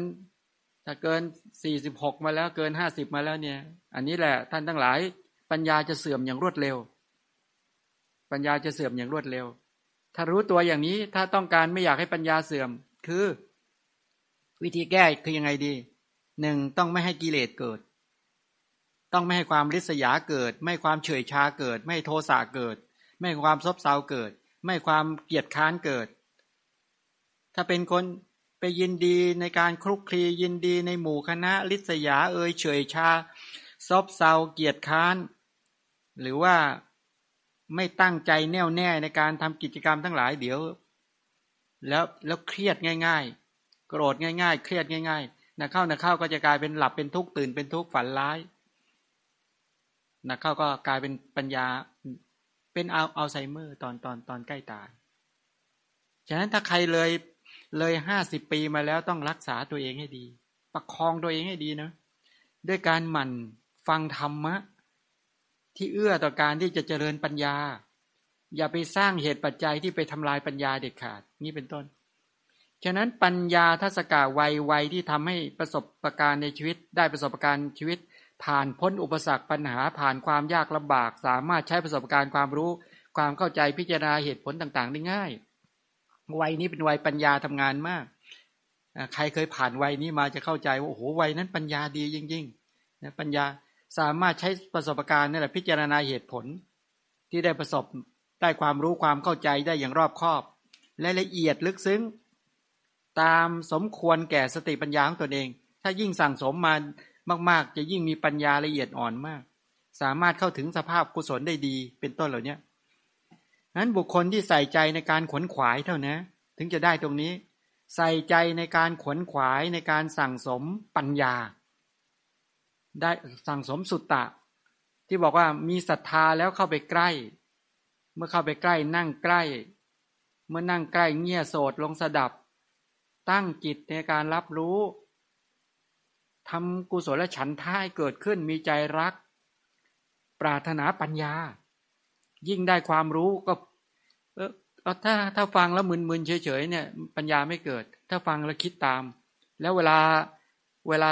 ถ้าเกินสี่สิบหกมาแล้วเกินห้าสิบมาแล้วเนี่ย อันนี้แหละท่านทั้งหลาย ปัญญาจะเสื่อมอย่างรวดเร็ว ปัญญาจะเสื่อมอย่างรวดเร็ว ถ้ารู้ตัวอย่างนี้ถ้าต้องการไม่อยากให้ปัญญาเสื่อม คือ วิธีแก้คือยังไงดีหนึ่งต้องไม่ให้กิเลสเกิด ต้องไม่ให้ความริษยาเกิด ไม่ความเฉยชาเกิด ไม่โทสะเกิด ไม่ความซบเซาเกิด ไม่ความเกียดค้านเกิด ถ้าเป็นคน ไปยินดีในการคลุกคลียินดีในหมู่คณะริษยาเอ่ยเฉยชา ซบเซาเกียดค้าน หรือว่าไม่ตั้งใจแน่วแน่ในการทำกิจกรรมทั้งหลายเดี๋ยว แล้วแล้วเครียดง่าย ๆ โกรธง่าย ๆ เครียดง่ายๆนะเข้านะเข้าก็จะกลายเป็นหลับเป็นทุกข์ตื่นเป็นทุกข์ฝันร้ายนะเข้าก็กลายเป็นปัญญาเป็นอัลไซเมอร์ตอนตอนตอนใกล้ตาย ฉะนั้นถ้าใครเลย เลยห้าสิบปีมาแล้วต้องรักษาตัวเองให้ดี ประคองตัวเองให้ดีนะ ด้วยการหมั่นฟังธรรมะ ที่เอื้อต่อการที่จะเจริญปัญญา อย่าไปสร้างเหตุปัจจัยที่ไปทำลายปัญญาเด็ดขาด นี่เป็นต้น ฉะนั้นปัญญาทัศกาวัยวัยที่ทำให้ประสบประการในชีวิต ได้ประสบการณ์ชีวิต ผ่านพ้นอุปสรรคปัญหาผ่านความยากลำบาก สามารถใช้ประสบการณ์ความรู้ ความเข้าใจพิจารณาเหตุผลต่างๆ ได้ง่าย วัยนี้เป็นวัยปัญญาทำงานมาก ใครเคยผ่านวัยนี้มาจะเข้าใจว่าโอ้โหวัยนั้นปัญญาดีจริงๆนะปัญญาสามารถใช้ประสบการณ์นี่แหละพิจารณาเหตุผล ที่ได้ประสบได้ความรู้ความเข้าใจได้อย่างรอบคอบ และละเอียดลึกซึ้ง ตามสมควรแก่สติปัญญาของตนเอง ถ้ายิ่งสั่งสมมามาก ๆ จะยิ่งมีปัญญาละเอียดอ่อนมาก สามารถเข้าถึงสภาพกุศลได้ดีเป็นต้นเหล่านี้ นั้นบุคคลที่ใส่ใจในการขวนขวายเท่านะ ถึงจะได้ตรงนี้ ใส่ใจในการขวนขวายในการสั่งสมปัญญา ได้สั่งสมสุตตะ ที่บอกว่ามีศรัทธาแล้วเข้าไปใกล้ เมื่อเข้าไปใกล้นั่งใกล้ เมื่อนั่งใกล้เงี่ยโสดลงสดับ ตั้งจิตในการรับรู้ทำกุศลฉันท่ายเกิดขึ้นมีใจรัก ปรารถนาปัญญา ยิ่งได้ความรู้ก็เออถ้าถ้าฟังแล้วมึนๆเฉยๆเนี่ยปัญญาไม่เกิด ถ้าฟังแล้วคิดตาม แล้วเวลาเวลา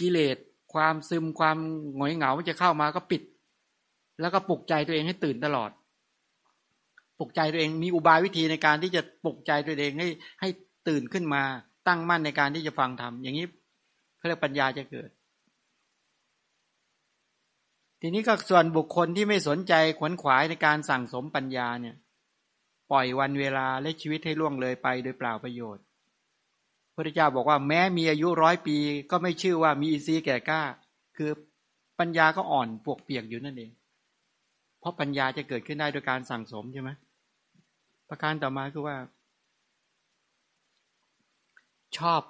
กิเลสความซึมความหงอยเหงาจะเข้ามาก็ปิด แล้วก็ปลุกใจตัวเองให้ตื่นตลอด ปลุกใจตัวเองมีอุบายวิธีในการที่จะปลุกใจตัวเองให้ให้ตื่นขึ้นมา ตั้งมั่นในการที่จะฟังธรรมอย่างนี้เรียกปัญญาจะเกิด ทีนี้ก็ส่วนบุคคลที่ไม่สนใจขวนขวายในการสั่งสมปัญญาเนี่ย ปล่อยวันเวลาและชีวิตให้ล่วงเลยไปโดยเปล่าประโยชน์ พระเจ้าบอกว่าแม้มีอายุร้อยปีก็ไม่ชื่อว่ามีอินทรีย์แก่กล้า คือปัญญาก็อ่อนปวกเปียกอยู่นั่นเอง เพราะปัญญาจะเกิดขึ้นได้โดยการสั่งสมใช่ไหมประการต่อมาคือว่า ชอบ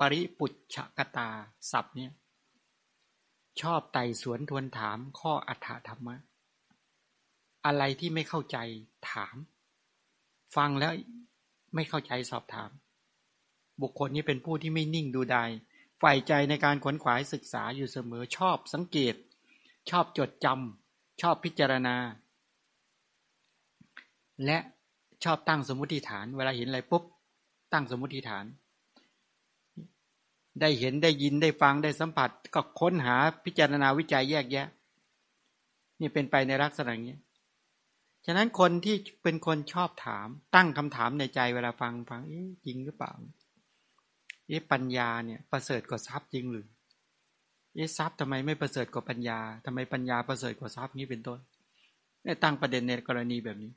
ปริปุจชกตาศัพท์เนี่ย ชอบไต่สวนทวนถามข้ออัฏฐธรรมะ อะไรที่ไม่เข้าใจถาม ฟังแล้วไม่เข้าใจสอบถาม บุคคลนี้เป็นผู้ที่ไม่นิ่งดูดายฝ่ายใจในการขวนขวายศึกษาอยู่เสมอชอบสังเกต ชอบจดจำชอบพิจารณา และชอบตั้งสมมติฐาน เวลาเห็นอะไรปุ๊บ ตั้งสมมติฐาน ได้เห็นได้ยินได้ฟังได้สัมผัส ก็ค้นหาพิจารณาวิจัยแยกแยะ นี่เป็นไปในลักษณะนี้ ฉะนั้นคนที่เป็นคนชอบถาม ตั้งคำถามในใจเวลาฟังฟังเอ๊ะจริงหรือเปล่าเอ๊ะปัญญาเนี่ยประเสริฐกว่าทรัพย์จริงหรือเอ๊ะทรัพย์ทำไมไม่ประเสริฐกว่าปัญญาทำไมปัญญาประเสริฐกว่าทรัพย์นี้เป็นต้นได้ตั้งประเด็นในกรณีแบบนี้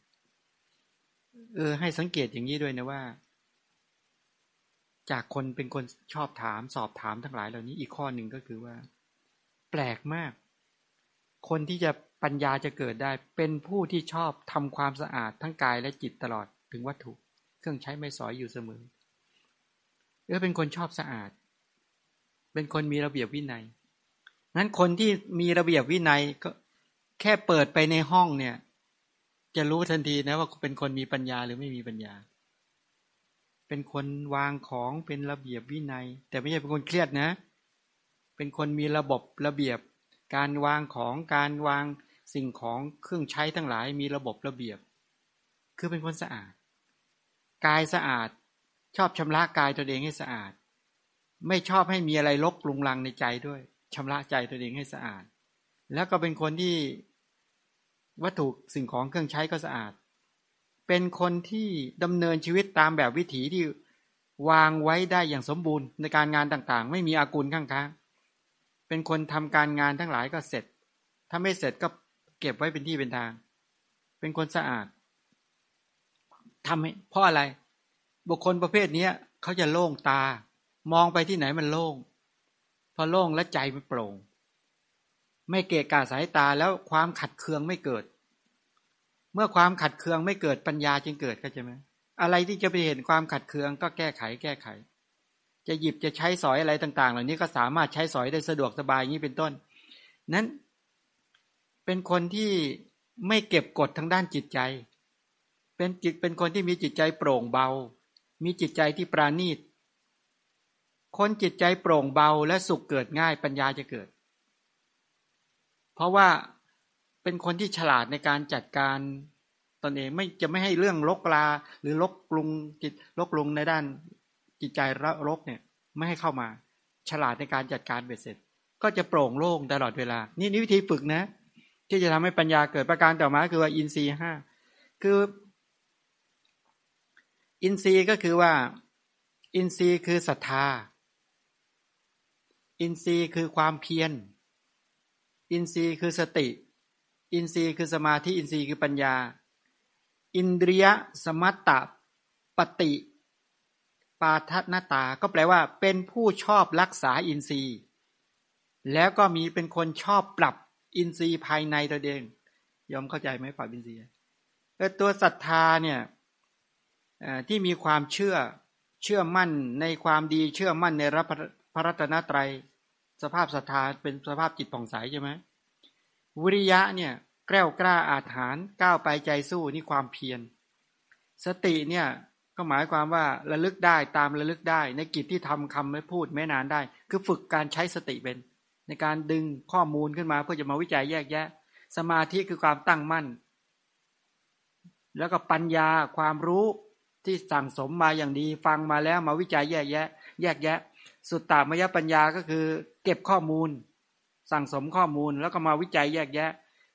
เออ ให้สังเกตอย่างนี้ด้วยนะว่า จากคนเป็นคนชอบถามสอบถามทั้งหลายเหล่านี้อีกข้อหนึ่งก็คือว่า แปลกมาก คนที่จะปัญญาจะเกิดได้ เป็นผู้ที่ชอบทำความสะอาดทั้งกายและจิตตลอดถึงวัตถุ เครื่องใช้ไม่สอยอยู่เสมอเออเป็นคนชอบสะอาด เป็นคนมีระเบียบวินัยนั้นคนที่มีระเบียบวินัยก็แค่เปิดไปในห้องเนี่ย จะรู้ทันทีนะว่าเป็นคนมีปัญญาหรือไม่มีปัญญา เป็นคนวางของเป็นระเบียบวินัย แต่ไม่ใช่เป็นคนเครียดนะ เป็นคนมีระบบระเบียบ การวางของการวางสิ่งของเครื่องใช้ทั้งหลายมีระบบระเบียบ คือเป็นคนสะอาด กายสะอาดชอบชำระกายตัวเองให้สะอาด ไม่ชอบให้มีอะไรลกลุงลังในใจด้วยชำระใจตัวเองให้สะอาด แล้วก็เป็นคนที่วัตถุสิ่งของเครื่องใช้ก็สะอาด เป็นคนที่ดำเนินชีวิตตามแบบวิถีที่วางไว้ได้อย่างสมบูรณ์ในการงานต่างๆ ไม่มีอากุลข้างๆเป็นคนทำการงานทั้งหลายก็เสร็จ ถ้าไม่เสร็จก็เก็บไว้เป็นที่เป็นทาง เป็นคนสะอาดทำให้เพราะอะไร บุคคลประเภทนี้เขาจะโล่งตา มองไปที่ไหนมันโล่ง พอโล่งและใจมันโปร่ง ไม่เกะกะสายตาแล้วความขัดเคืองไม่เกิด เมื่อความขัดเคืองไม่เกิดปัญญาจึงเกิดเข้าใจไหมอะไรที่จะไปเห็นความขัดเคืองก็แก้ไขแก้ไข จะหยิบจะใช้สอยอะไรต่าง ๆ เหล่านี้ก็สามารถใช้สอยได้สะดวกสบายอย่างนี้เป็นต้น นั้นเป็นคนที่ไม่เก็บกดทางด้านจิตใจ เป็นจิตเป็นคนที่มีจิตใจโปร่งเบา มีจิตใจที่ปราณีต คนจิตใจโปร่งเบาและสุขเกิดง่ายปัญญาจะเกิด เพราะว่า เป็นคนที่ฉลาดในการจัดการตนเองไม่จะไม่ให้เรื่องลกลา หรือลกลุงจิตลกลุงในด้านจิตใจระรกเนี่ยไม่ให้เข้ามา ฉลาดในการจัดการเบ็ดเสร็จ ก็จะโปร่งโล่งตลอดเวลา นี่นี่วิธีฝึกนะ ที่จะทำให้ปัญญาเกิดประการต่อมาคือว่าอินทรีห้าคือ อินทรีย์ก็คือว่า อินทรีย์คือศรัทธา อินทรีย์คือความเพียร อินทรีย์คือสติ อินทรีย์คือสมาธิอินทรีย์คือปัญญา อินเดียสมัตตปฏิปาทันตา ก็แปลว่า เป็นผู้ชอบรักษาอินทรีย์ แล้วก็มีเป็นคนชอบปรับอินทรีย์ภายในตัวเองยอมเข้าใจไหมปรับอินทรีย์ตัวศรัทธาเนี่ยที่มีความเชื่อเชื่อมั่นในความดีเชื่อมั่นในพระรัตนตรัย สภาพศรัทธาเป็นสภาพจิตผ่องใสใช่ไหม วิริยะเนี่ยแกล้วกล้าอาถานก้าวไปใจสู้นี่ความเพียร สติเนี่ยก็หมายความว่าระลึกได้ตามระลึกได้ ในกิจที่ทำคำไม่พูดไม่นานได้ คือฝึกการใช้สติเป็น ในการดึงข้อมูลขึ้นมาเพื่อจะมาวิจัยแยกแยะ สมาธิคือความตั้งมั่น แล้วก็ปัญญาความรู้ที่สั่งสมมาอย่างดีฟังมาแล้วมาวิจัยแยกแยะ แยกแยะ สุตตามยปัญญาก็คือ เก็บข้อมูล สั่งสมข้อมูลแล้วก็มาวิจัยแยกแยะ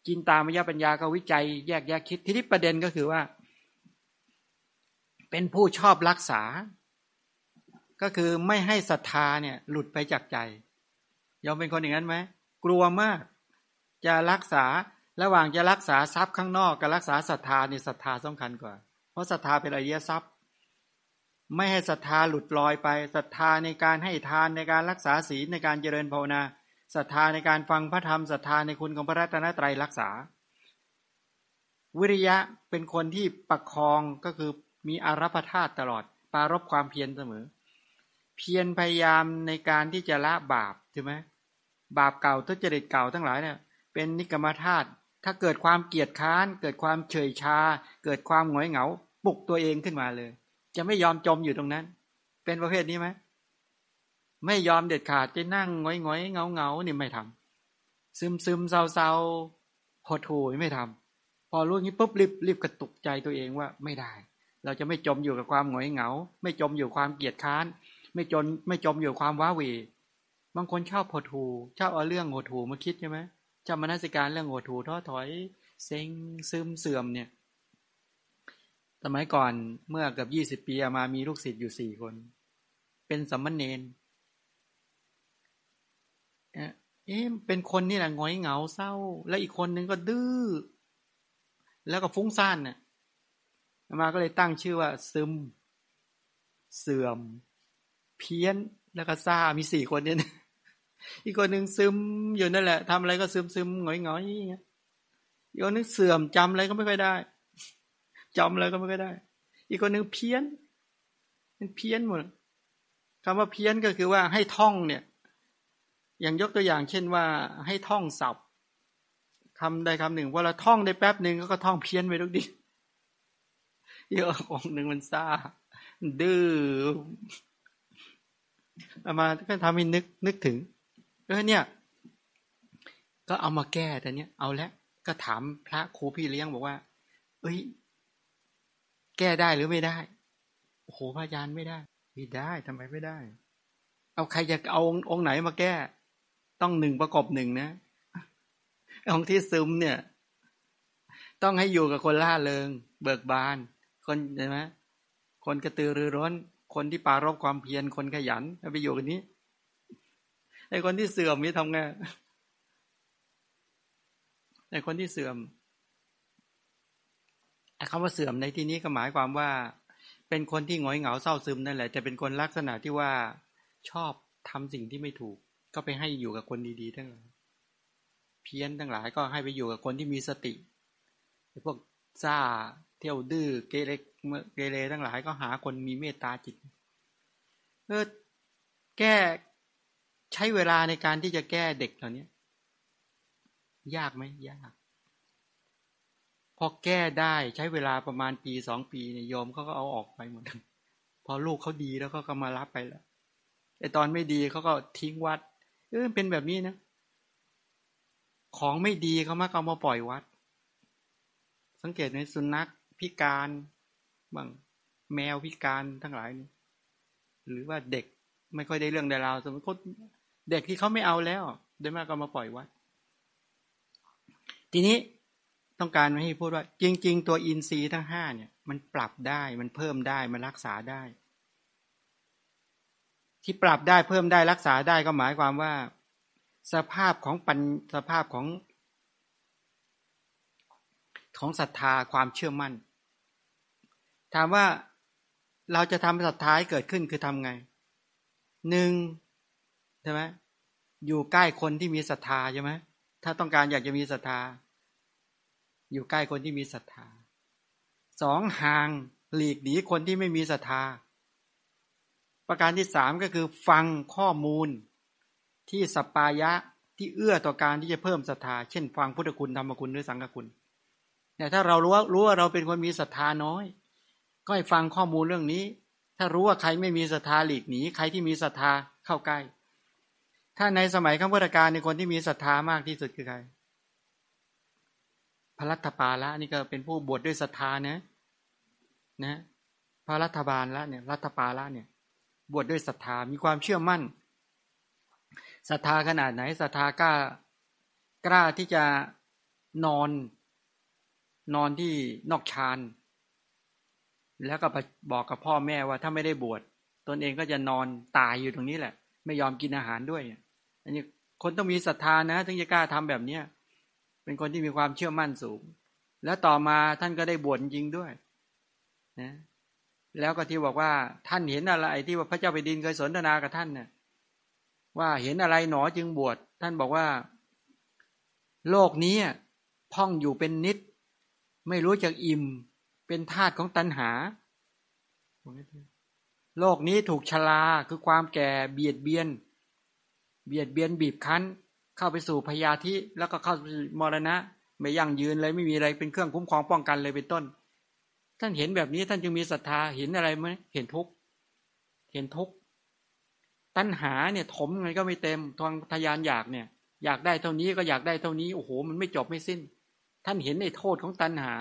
จินตามยปัญญาก็วิจัยแยกแยะคิดทีนี้ประเด็นก็คือว่า เป็นผู้ชอบรักษา ก็คือไม่ให้ศรัทธาเนี่ยหลุดไปจากใจยอมเป็นคนอย่างนั้นไหมกลัวมาก จะรักษาระหว่างจะรักษาทรัพย์ข้างนอกกับรักษาศรัทธานี่ศรัทธาสำคัญกว่า เพราะศรัทธาเป็นอริยทรัพย์ ไม่ให้ศรัทธาหลุดลอยไปศรัทธาในการให้ทานในการรักษาศีลในการเจริญภาวนา ศรัทธาในการฟังพระธรรมศรัทธาในคุณของพระรัตนตรัยรักษา วิริยะเป็นคนที่ประคองก็คือมีอารัพธาตุตลอด ปารบความเพียรเสมอ เพียรพยายามในการที่จะละบาปใช่ไหมบาปเก่าทุจริตเก่าทั้งหลายเนี่ยเป็นนิกรรมธาตุถ้าเกิดความเกียดค้าน เกิดความเฉยชา เกิดความหงอยเหงาปลุกตัวเองขึ้นมาเลย จะไม่ยอมจมอยู่ตรงนั้น เป็นประเภทนี้ไหม ไม่ยอมเด็ดขาดจะนั่งงอยงอยเงาเงานี่ไม่ทำซึมซึมเศร้าเศร้าหดหูไม่ทำพอรู้งี้ปุ๊บรีบรีบกระตุกใจตัวเองว่าไม่ได้ เราจะไม่จมอยู่กับความหงอยเหงา ไม่จมอยู่ความเกียดค้าน ไม่จนไม่จมอยู่ความว้าเหวบางคนชอบหดหูชอบเอาเรื่องหดหูมาคิดใช่ไหมจำมนสิการเรื่องหดหูท้อถอย เซ็งซึมเสื่อมเนี่ย สมัยก่อนเมื่อเกือบยี่สิบปีมามีลูกศิษย์อยู่สี่คน เป็นสัมมเนน เอ๊ะเป็นคนนี่แหละงอยเหงาเศร้า แล้วอีกคนนึงก็ดื้อแล้วก็ฟุ้งซ่านน่ะมาก็เลยตั้งชื่อว่า ซึม เสื่อม เพี้ยนแล้วก็ซ่ามีสี่คนเนี่ยอีกคนหนึ่งซึมอยู่นั่นแหละทำอะไรก็ซึมซึมหงอยหงอยอย่างเงี้ยอีกคนนึงเสื่อมจำอะไรก็ไม่ค่อยได้จำอะไรก็ไม่ค่อยได้ อีกคนหนึ่งเพี้ยนมันเพี้ยนหมดคำว่าเพี้ยนก็คือว่าให้ท่องเนี่ย อย่างยกตัวอย่างเช่นว่าให้ท่องศัพท์คำใดคำหนึ่งว่าเราท่องได้แป๊บหนึ่งก็ท่องเพี้ยนไปทุกทีเยอะองหนึ่งมันซ่า ดื้อเอามาก็ทำให้นึกนึกถึงเออเนี่ย ก็เอามาแก้แต่เนี้ยเอาแล้วก็ถามพระครูพี่เลี้ยงบอกว่า เอ้ย แก้ได้หรือไม่ได้โอ้โหพระยานไม่ได้ไม่ได้ทำไมไม่ได้ เอาใครจะเอาองค์ไหนมาแก้ ต้องหนึ่งประกอบหนึ่งนะองค์ที่ซึมเนี่ย ต้องให้อยู่กับคนล่าเริง เบิกบาน คนใช่ไหมคนกระตือรือร้น คนที่ปารบความเพียรคนขยันไปอยู่กันนี้ไอ้คนที่เสื่อมนี่ทำไงไอ้คนที่เสื่อมไอ้คำว่าเสื่อมในที่นี้ก็หมายความว่า เป็นคนที่หงอยเหงาเศร้าซึมนั่นแหละแต่เป็นคนลักษณะที่ว่าชอบทำสิ่งที่ไม่ถูก ก็ไปให้อยู่กับคนดีๆทั้งหลายเพี้ยนทั้งหลายก็ให้ไปอยู่กับคนที่มีสติพวกซ่าเที่ยวดื้อเกเรเกเรทั้งหลายก็หาคนมีเมตตาจิตเออแก้ใช้เวลาในการที่จะแก้เด็กเหล่านี้ยากไหมยาก พอแก้ได้ใช้เวลาประมาณปีสองปีเนี่ยยอมเขาก็เอาออกไปหมดพอลูกเขาดีแล้วก็ก็มารับไปแล้วไอตอนไม่ดีเขาก็ทิ้งวัด เออเป็นแบบนี้นะ ของไม่ดีเขามาเอามาปล่อยวัด สังเกตไหมสุนัขพิการบางแมวพิการทั้งหลายนี่หรือว่าเด็กไม่ค่อยได้เรื่องได้ราวสมมติเด็กที่เขาไม่เอาแล้วโดยมากก็มาปล่อยวัด ทีนี้ต้องการมาให้พูดว่า จริง ๆ ตัวอินทรีย์ทั้งห้าเนี่ย มันปรับได้มันเพิ่มได้มันรักษาได้ ที่ปรับได้เพิ่มได้รักษาได้ก็หมายความว่า สภาพของปัญสภาพของของศรัทธาความเชื่อมั่น ถามว่าเราจะทำศรัทธาให้เกิดขึ้นคือทำไงหนึ่งใช่ไหมอยู่ใกล้คนที่มีศรัทธาใช่ไหมถ้าต้องการอยากจะมีศรัทธา อยู่ใกล้คนที่มีศรัทธาสองห่างหลีกหนีคนที่ไม่มีศรัทธา ประการที่สามก็คือฟังข้อมูลที่สปายะที่เอื้อต่อการที่จะเพิ่มศรัทธา เช่น ฟังพุทธคุณธรรมคุณหรือสังฆคุณแต่ยถ้าเรารู้ว่ารู้ว่าเราเป็นคนมีศรัทธาน้อย ก็ให้ฟังข้อมูลเรื่องนี้ ถ้ารู้ว่าใครไม่มีศรัทธาหลีกหนีใครที่มีศรัทธาเข้าใกล้ ถ้าในสมัยข้างพุทธกาลในคนที่มีศรัทธามากที่สุดคือใครพระรัตปาละนี่ก็เป็นผู้บวชดด้วยศรัทธานะนะพระรัฐบาลละเนี่ยรัฐปาละเนี่ย บวชดด้วยศรัทธามีความเชื่อมั่นศรัทธาขนาดไหนศรัทธากล้ากล้าที่จะนอนนอนที่นอกชานแล้วก็บอกกับพ่อแม่ว่าถ้าไม่ได้บวชตนเองก็จะนอนตายอยู่ตรงนี้แหละ ไม่ยอมกินอาหารด้วยอันนี้คนต้องมีศรัทธานะถึงจะกล้าทำแบบเนี้ยเป็นคนที่มีความเชื่อมั่นสูง แล้วต่อมาท่านก็ได้บวชจริงด้วยนะ แล้วก็ที่บอกว่าท่านเห็นอะไรที่ว่าพระเจ้าแผ่นดินเคยสนทนากับท่านเนี่ยว่าเห็นอะไรหนอจึงบวชท่านบอกว่า โลกนี้พ่องอยู่เป็นนิด ไม่รู้จักอิ่ม เป็นธาตุของตัณหา โลกนี้ถูกชราคือความแก่เบียดเบียน เบียดเบียนบีบคั้น เข้าไปสู่พยาธิแล้วก็เข้ามรณะ ไม่ยั่งยืนเลยไม่มีอะไรเป็นเครื่องคุ้มครองป้องกันเลยเป็นต้น ท่านเห็นแบบนี้ท่านจึงมีศรัทธาเห็นอะไรไหมเห็นทุกเห็นทุกตัณหาเนี่ยถมไงก็ไม่เต็มทางทยานอยากเนี่ย อยากได้เท่านี้ก็อยากได้เท่านี้โอ้โหมันไม่จบไม่สิ้น ท่านเห็นในโทษของตัณหา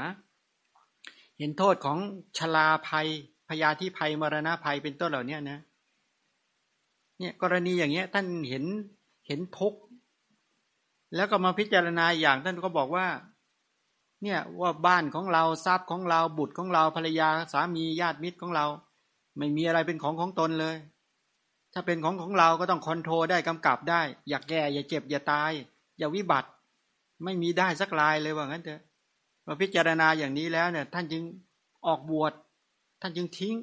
เห็นโทษของชลาภัยพยาธิภัยมรณะภัยเป็นต้นเหล่านี้นะ เนี่ยกรณีอย่างเงี้ย ท่านเห็นเห็นทุกข์แล้วก็มาพิจารณาอย่างท่านก็บอกว่า เนี่ยว่าบ้านของเราทรัพย์ของเราบุตรของเราภรรยาสามีญาติมิตรของเรา ไม่มีอะไรเป็นของของตนเลย ถ้าเป็นของของเราก็ต้องคอนโทรได้กำกับได้ อย่าแก่ อย่าเจ็บ อย่าตาย อย่าวิบัติ ไม่มีได้สักลายเลยว่างั้นเถอะมาพิจารณาอย่างนี้แล้วเนี่ยท่านจึงออกบวชท่านจึงทิ้ง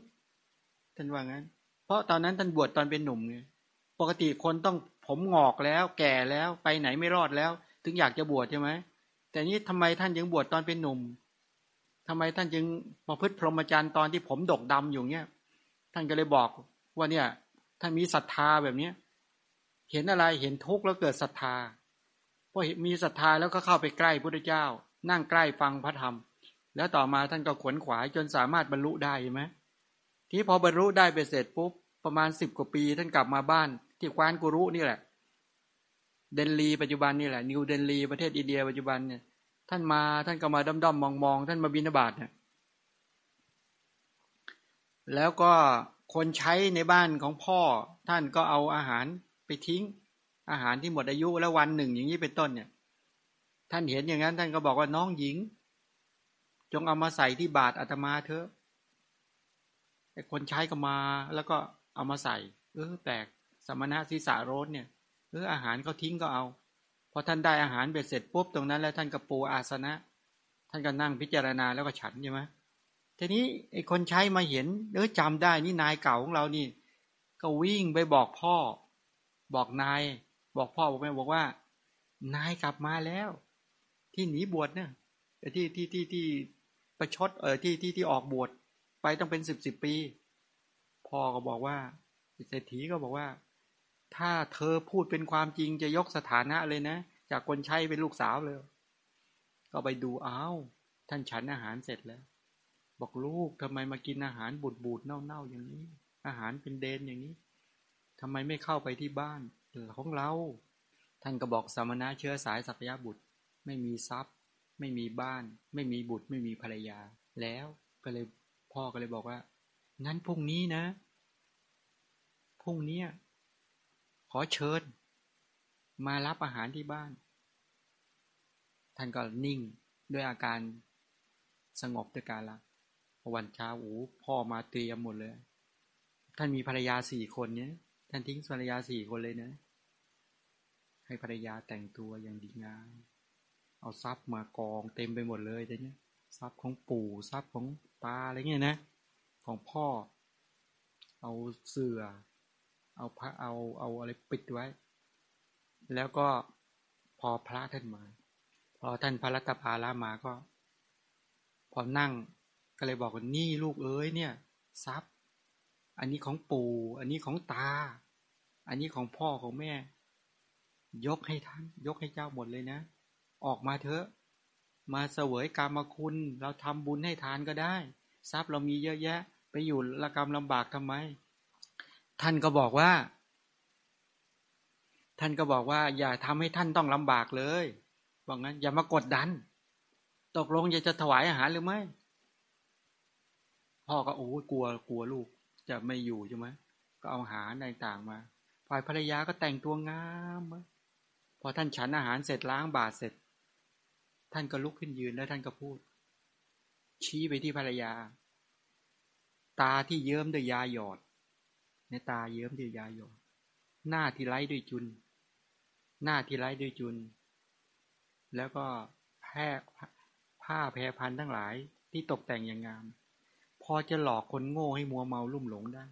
ท่านว่างั้น เพราะตอนนั้นท่านบวชตอนเป็นหนุ่มไงปกติคนต้องผมงอกแล้ว แก่แล้วไปไหนไม่รอดแล้ว ถึงอยากจะบวชใช่ไหม แต่นี้ทำไมท่านยังบวชตอนเป็นหนุ่มทำไมท่านจึงประพฤติพรหมจรรย์ตอนที่ผมดกดำอยู่เนี้ยท่านก็เลยบอกว่าเนี่ยท่านมีศรัทธาแบบเนี้ยเห็นอะไรเห็นทุกข์แล้วเกิดศรัทธาพอมีศรัทธาแล้วก็เข้าไปใกล้พระเจ้า นั่งใกล้ฟังพระธรรม แล้วต่อมาท่านก็ขวนขวายจนสามารถบรรลุได้ไหมที่พอบรรลุได้ไปเสร็จปุ๊บประมาณสิบกว่าปี ท่านกลับมาบ้านที่ควานกุรุนี่แหละ เดนลีปัจจุบันนี่แหละนิวเดนลีประเทศอินเดียปัจจุบันเนี่ยท่านมาท่านก็มาด้อมด้อมมองมองท่านมาบินาบาตเนี่ยแล้วก็คนใช้ในบ้านของพ่อ ท่านก็เอาอาหารไปทิ้ง อาหารที่หมดอายุแล้ววันหนึ่งอย่างนี้เป็นต้นเนี่ย ท่านเห็นอย่างนั้น ท่านก็บอกว่าน้องหญิง จงเอามาใส่ที่บาตรอาตมาเถอะไอ้คนใช้ก็มาแล้วก็เอามาใส่ เออแปลกสมณะศีสาโรสเนี่ย เอออาหารเขาทิ้งก็เอาพอท่านได้อาหารเบ็ดเสร็จปุ๊บตรงนั้นแล้วท่านก็ปูอาสนะ ท่านก็นั่งพิจารณาแล้วก็ฉันใช่ไหมทีนี้ไอ้คนใช้มาเห็นเออจำได้นี่นายเก่าของเรานี่ ก็วิ่งไปบอกพ่อ บอกนาย บอกพ่อบอกแม่บอกว่า นายกลับมาแล้ว ที่หนีบวชเนี่ยที่ที่ที่ที่ประชดเออที่ที่ที่ออกบวชไปต้องเป็นสิบสิบปี พ่อก็บอกว่าเศรษฐีก็บอกว่า ถ้าเธอพูดเป็นความจริงจะยกสถานะเลยนะ จากคนใช้เป็นลูกสาวเลย ก็ไปดูอ้าวท่านฉันอาหารเสร็จแล้ว บอกลูกทำไมมากินอาหารบูดบูดเน่าๆอย่างนี้ อาหารเป็นเดนอย่างนี้ทำไมไม่เข้าไปที่บ้านของเรา ท่านก็บอกสมณะเชื้อสายสักยะบุตร ไม่มีทรัพย์ ไม่มีบ้าน ไม่มีบุตร ไม่มีภรรยา แล้วก็เลยพ่อก็เลยบอกว่างั้นพรุ่งนี้นะพรุ่งนี้ ขอเชิญ มารับอาหารที่บ้าน ท่านก็นิ่งด้วยอาการสงบด้วยการละวันเช้าโอ้พ่อมาเตรียมหมดเลย ท่านมีภรรยาสี่คนเนี้ยท่านทิ้งภรรยาสี่คนเลยเนะ ให้ภรรยาแต่งตัวอย่างดีงามเอาทรัพย์มากองเต็มไปหมดเลยเนี้ยทรัพย์ของปู่ทรัพย์ของตาอะไรเงี้ยนะ ของพ่อ เอาเสือ เอาพระเอาเอาอะไรปิดไว้ แล้วก็พอพระท่านมา พอท่านพระรัตภาลามาก็ พอนั่งก็เลยบอกว่านี่ลูกเอ้ยเนี่ยทรัพย์ อันนี้ของปู่ อันนี้ของตา อันนี้ของพ่อของแม่ ยกให้ท่าน ยกให้เจ้าหมดเลยนะ ออกมาเถอะ มาเสวยกรรมคุณ เราทำบุญให้ทานก็ได้ ทรัพย์เรามีเยอะแยะ ไปอยู่ละกรรมลำบากทำไม ท่านก็บอกว่า ท่านก็บอกว่า อย่าทำให้ท่านต้องลำบากเลยบอกงั้น อย่ามากดดัน ตกลงจะจะถวายอาหารหรือไม่พ่อก็โอ้กลัวกลัวลูก จะไม่อยู่ใช่ไหมก็เอาอาหารต่างมาฝ่ายภรรยาก็แต่งตัวงามพอท่านฉันอาหารเสร็จล้างบาตรเสร็จ ท่านก็ลุกขึ้นยืนแล้วท่านก็พูด ชี้ไปที่ภรรยา ตาที่เยิ้มด้วยยาหยอด ในตาเยิ้มด้วยยาหยดหน้าที่ไร้ด้วยจุน หน้าที่ไร้ด้วยจุน แล้วก็แพร่ผ้าแพรพันทั้งหลายที่ตกแต่งอย่างงาม พอจะหลอกคนโง่ให้มัวเมาลุ่มหลงได้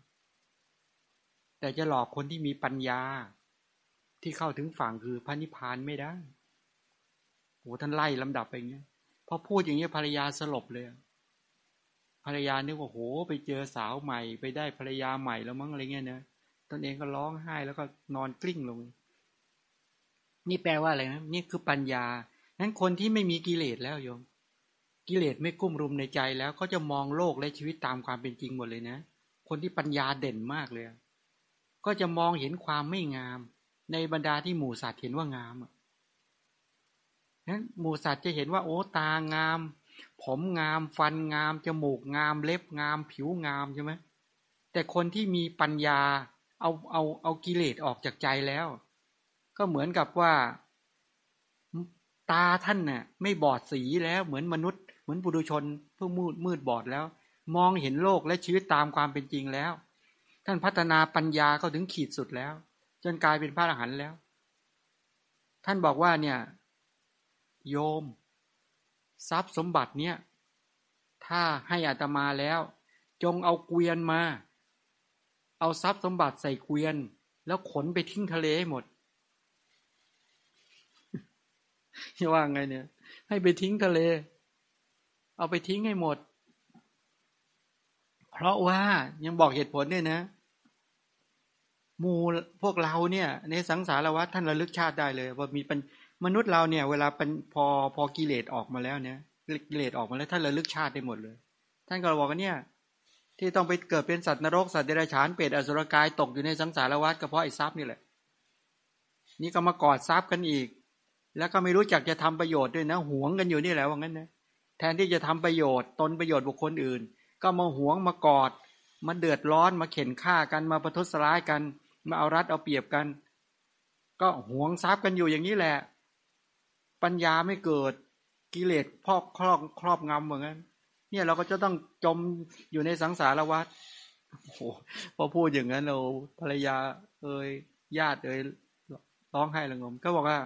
แต่จะหลอกคนที่มีปัญญา ที่เข้าถึงฝั่งคือพระนิพพานไม่ได้โอ้ท่านไล่ลำดับไปอย่างเงี้ยพอพูดอย่างเงี้ยภรรยาสลบเลย ภรรยานึกว่าโหไปเจอสาวใหม่ ไปได้ภรรยาใหม่แล้วมั้งอะไรเงี้ยเนะตนเองก็ร้องไห้แล้วก็นอนกลิ้งลง นี่แปลว่าอะไรนะนี่คือปัญญานั้นคนที่ไม่มีกิเลสแล้วโยม กิเลสไม่กุ้มรุมในใจแล้วเขาจะมองโลกและชีวิตตามความเป็นจริงหมดเลยนะ คนที่ปัญญาเด่นมากเลย ก็จะมองเห็นความไม่งาม ในบรรดาที่หมู่สัตว์เห็นว่างามนั้นหมู่สัตว์จะเห็นว่าโอ้ตางาม ผมงามฟันงาม จมูกงามเล็บงาม ผิวงามใช่ไหมแต่คนที่มีปัญญาเอาเอาเอากิเลสออกจากใจแล้ว ก็เหมือนกับว่า ตาท่านเนี่ยไม่บอดสีแล้วเหมือนมนุษย์ เหมือนบุรุชนเพื่อมืดมืดบอดแล้ว มองเห็นโลกและชีวิตตามความเป็นจริงแล้ว ท่านพัฒนาปัญญาเข้าถึงขีดสุดแล้ว จนกลายเป็นพระอรหันต์แล้ว ท่านบอกว่าเนี่ย โยม ทรัพย์สมบัติเนี่ย ถ้าให้อัตมาแล้ว จงเอาเกวียนมา เอาทรัพย์สมบัติใส่เกวียน แล้วขนไปทิ้งทะเลให้หมดว่าไงเนี่ย ให้ไปทิ้งทะเล เอาไปทิ้งให้หมด เพราะว่ายังบอกเหตุผลเนี่ยนะมูพวกเราเนี่ย ในสังสารวัฏท่านระลึกชาติได้เลย ว่ามีเป็น มนุษย์เราเนี่ย เวลาเป็นพอพอกิเลสออกมาแล้วเนี่ยกิเลสออกมาแล้วท่านระลึกชาติได้หมดเลย ท่านก็บอกว่าเนี่ย ที่ต้องไปเกิดเป็นสัตว์นรกสัตว์เดรัจฉานเปรตอสุรกายตกอยู่ในสังสารวัฏก็เพราะไอ้ทรัพย์นี่แหละ นี่ก็มากอดทรัพย์กันอีก แล้วก็ไม่รู้จักจะทำประโยชน์ด้วยนะหวงกันอยู่นี่แหละว่างั้นนะแทนที่จะทำประโยชน์ตนประโยชน์บุคคลอื่น ก็มาหวงมากอดมาเดือดร้อนมาเข็นฆ่ากันมาประทุษร้ายกัน มาเอารัดเอาเปรียบกัน ก็หวงทรัพย์กันอยู่อย่างนี้แหละ ปัญญาไม่เกิดกิเลสพอกครอบครอบงำเหมือนกันเนี่ยเราก็จะต้องจมอยู่ในสังสารวัฏโอ้โหพอพูดอย่างนั้นเราภรรยา เอ่ยญาติเอ่ยร้องไห้ระงม ก็บอกว่า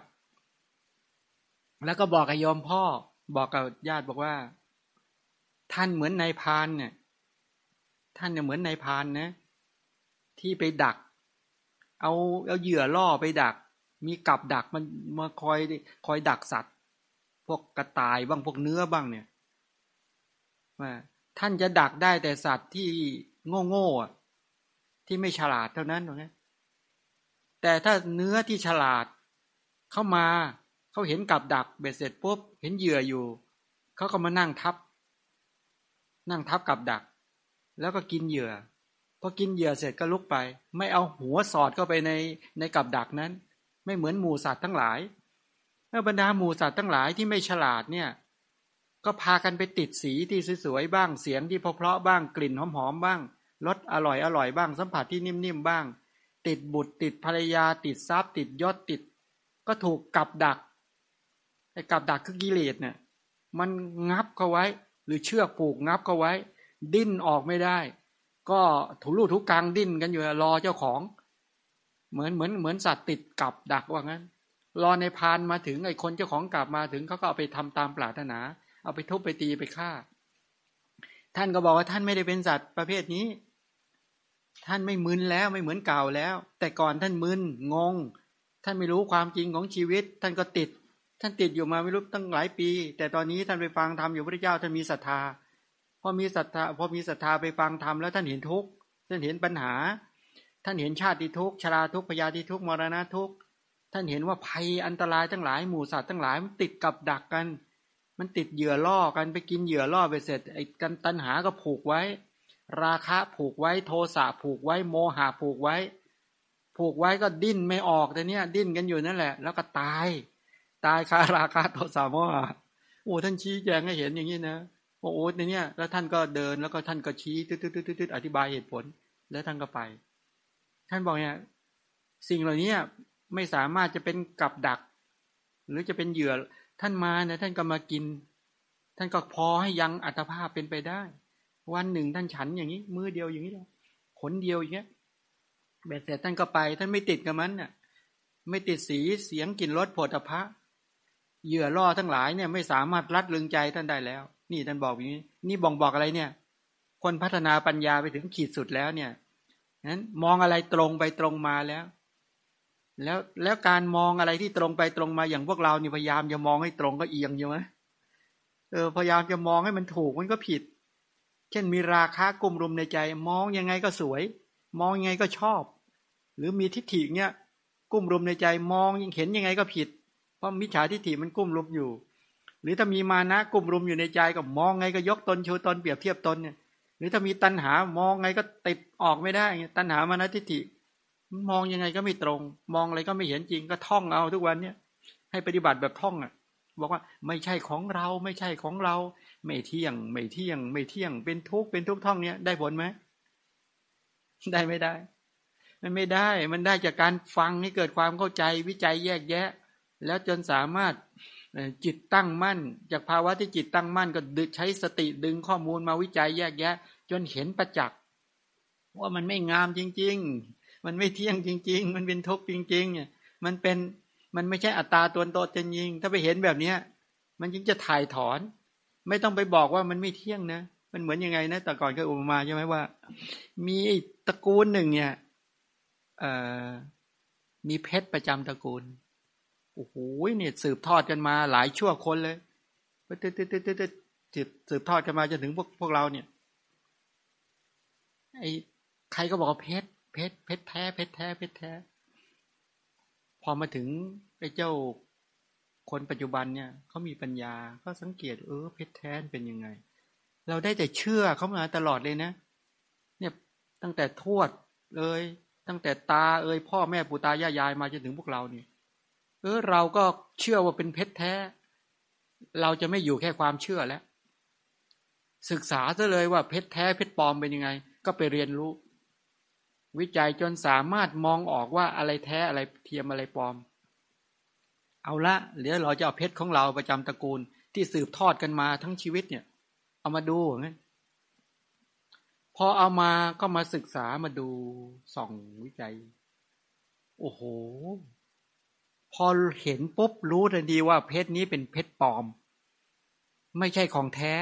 แล้วก็บอกกับยอมพ่อ บอกกับญาติบอกว่า ท่านเหมือนนายพานเนี่ย ท่านเนี่ยเหมือนนายพานนะ ที่ไปดัก เอาเอาเหยื่อล่อไปดัก มีกับดักมันมาคอยคอยดักสัตว์ พวกกระต่ายบ้างพวกเนื้อบ้างเนี่ยว่าท่านจะดักได้แต่สัตว์ที่โง่โง่ที่ไม่ฉลาดเท่านั้นตรงนี้แต่ถ้าเนื้อที่ฉลาดเข้ามาเขาเห็นกับดักเบ็ดเสร็จปุ๊บเห็นเหยื่ออยู่เขาก็มานั่งทับ นั่งทับกับดัก แล้วก็กินเหยื่อพอกินเหยื่อเสร็จก็ลุกไป ไม่เอาหัวสอดเข้าไปในในกับดักนั้น ไม่เหมือนหมูสัตว์ทั้งหลายเมื่อบรรดาหมูสัตว์ทั้งหลายที่ไม่ฉลาดเนี่ย ก็พากันไปติดสีที่สวยๆบ้างเสียงที่เพราะๆบ้างกลิ่นหอมๆบ้างรสอร่อยอร่อยบ้างสัมผัสที่นิ่มๆบ้าง ติดบุตรติดภรรยา ติดทรัพย์ ติดยศติด ก็ถูกกับดักไอ้กับดักคือกิเลสเนี่ยมันงับเขาไว้ หรือเชือกผูกงับเขาไว้ ดิ้นออกไม่ได้ ก็ถูรูถูกลางดิ้นกันอยู่รอเจ้าของ เหมือนเหมือนเหมือนสัตว์ติดกับดักว่างั้น รอในพานมาถึงไอ้คนเจ้าของกลับมาถึงเขาก็เอาไปทำตามปรารถนา เอาไปทุบไปตีไปฆ่า ท่านก็บอกว่าท่านไม่ได้เป็นสัตว์ประเภทนี้ ท่านไม่มึนแล้วไม่เหมือนเก่าแล้ว แต่ก่อนท่านมึนงง ท่านไม่รู้ความจริงของชีวิต ท่านก็ติด ท่านติดอยู่มาไม่รู้ตั้งหลายปี แต่ตอนนี้ท่านไปฟังธรรมอยู่พระเจ้าท่านมีศรัทธาพอมีศรัทธาพอมีศรัทธาไปฟังธรรมแล้วท่านเห็นทุกข์ท่านเห็นปัญหา ท่านเห็นชาติทุกชราทุกพยาธิทุกมรณะทุกท่านเห็นว่าภัยอันตรายทั้งหลายหมู่สัตว์ทั้งหลายมันติดกับดักกัน มันติดเหยื่อล่อกันไปกินเหยื่อล่อไปเสร็จไอ้กันตัณหาก็ผูกไว้ ราคะผูกไว้โทสะผูกไว้โมหะผูกไว้ ผูกไว้ก็ดิ้นไม่ออกแต่เนี้ยดิ้นกันอยู่นั่นแหละ แล้วก็ตาย ตายคาราคะโทสะโมหะโอ้ท่านชี้แจงให้เห็นอย่างนี้นะโอ้โหในเนี้ยแล้วท่านก็เดินแล้วก็ท่านก็ชี้ตืดๆอธิบายเหตุผล แล้วท่านก็ไป ท่านบอกเนี่ยสิ่งเหล่านี้ไม่สามารถจะเป็นกับดัก หรือจะเป็นเหยื่อท่านมาเนี่ยท่านก็มากิน ท่านก็พอให้ยังอัตภาพเป็นไปได้ วันหนึ่งท่านฉันอย่างนี้ มือเดียวอย่างนี้แหละขนเดียวอย่างเงี้ยเบ็ดเสร็จท่านก็ไป ท่านไม่ติดกับมันเนี่ยไม่ติดสีเสียงกลิ่นรสผลพระเหยื่อล่อทั้งหลายเนี่ยไม่สามารถรัดลึงใจท่านได้แล้ว นี่ท่านบอกอย่างนี้ นี่บ่งบอกอะไรเนี่ย คนพัฒนาปัญญาไปถึงขีดสุดแล้วเนี่ย นั้นมองอะไรตรงไปตรงมาแล้ว แล้วแล้วการมองอะไรที่ตรงไปตรงมาอย่างพวกเราเนี่ยพยายามจะมองให้ตรงก็เอียงอยู่ไหมเออพยายามจะมองให้มันถูกมันก็ผิด เช่นมีราคากลุ่มรุมในใจ มองยังไงก็สวย มองยังไงก็ชอบ หรือมีทิฏฐิเนี่ยกุ้มรุมในใจมองยังเห็นยังไงก็ผิด เพราะมิจฉาทิฏฐิมันกุ้มรุมอยู่ หรือถ้ามีมานะกลุ่มรุมอยู่ในใจก็มองไงก็ยกตนโชูตนเปรียบเทียบตนเนี่ย รือถ้ามีตัณหามองไงก็ติดออกไม่ได้ ตัณหามานะทิฏฐิ มองยังไงก็ไม่ตรง มองอะไรก็ไม่เห็นจริงก็ท่องเอาทุกวันเนี่ย ให้ปฏิบัติแบบท่องอะ บอกว่าไม่ใช่ของเราไม่ใช่ของเรา ไม่เที่ยง ไม่เที่ยง ไม่เที่ยง เป็นทุกข์เป็นทุกข์ท่องเนี้ยได้ผลไหมได้ไม่ได้ มันไม่ได้ มันได้จากการฟังให้เกิดความเข้าใจวิจัยแยกแยะ แล้วจนสามารถ จิตตั้งมั่น จากภาวะที่จิตตั้งมั่นก็ใช้สติดึงข้อมูลมาวิจัยแยกแยะ จนเห็นประจักษ์ว่ามันไม่งามจริง ๆ มันไม่เที่ยงจริง ๆ มันเป็นทุกข์จริงๆเนี่ยมันเป็นมันไม่ใช่อัตตาตัวตนจริงถ้าไปเห็นแบบเนี้ย มันจึงจะถ่ายถอน ไม่ต้องไปบอกว่ามันไม่เที่ยงนะ มันเหมือนยังไงนะแต่ก่อนเคยอุปมาใช่ไหมว่า มีตระกูลหนึ่งเนี่ยมีเพชรประจำตระกูล โอ้โหเนี่ยสืบทอดกันมาหลายชั่วคนเลยตึ๊ดตึ๊ดตึ๊ดตึ๊ดสืบทอดกันมาจนถึงพวกพวกเราเนี่ยไอ้ใครก็บอกว่าเพชรเพชรเพชรแท้เพชรแท้เพชรแท้ พอมาถึงไอ้เจ้าคนปัจจุบันเนี่ยเขามีปัญญาก็สังเกต เออเพชรแท้เป็นยังไง เราได้แต่เชื่อเขามาตลอดเลยนะ เนี่ยตั้งแต่ทวดเลย ตั้งแต่ตาเอ่ยพ่อแม่ปู่ตายายายมาจนถึงพวกเราเนี่ย เออเราก็เชื่อว่าเป็นเพชรแท้ เราจะไม่อยู่แค่ความเชื่อแล้ว ศึกษาซะเลยว่าเพชรแท้เพชรปลอมเป็นยังไง ก็ไปเรียนรู้ วิจัยจนสามารถมองออกว่าอะไรแท้อะไรเทียมอะไรปลอม เอาละเดี๋ยวเราจะเอาเพชรของเราประจำตระกูลที่สืบทอดกันมาทั้งชีวิตเนี่ย เอามาดูงั้นพอเอามาก็มาศึกษามาดูส่องวิจัย โอ้โห พอเห็นปุ๊บรู้ทันทีว่าเพชรนี้เป็นเพชรปลอม ไม่ใช่ของแท้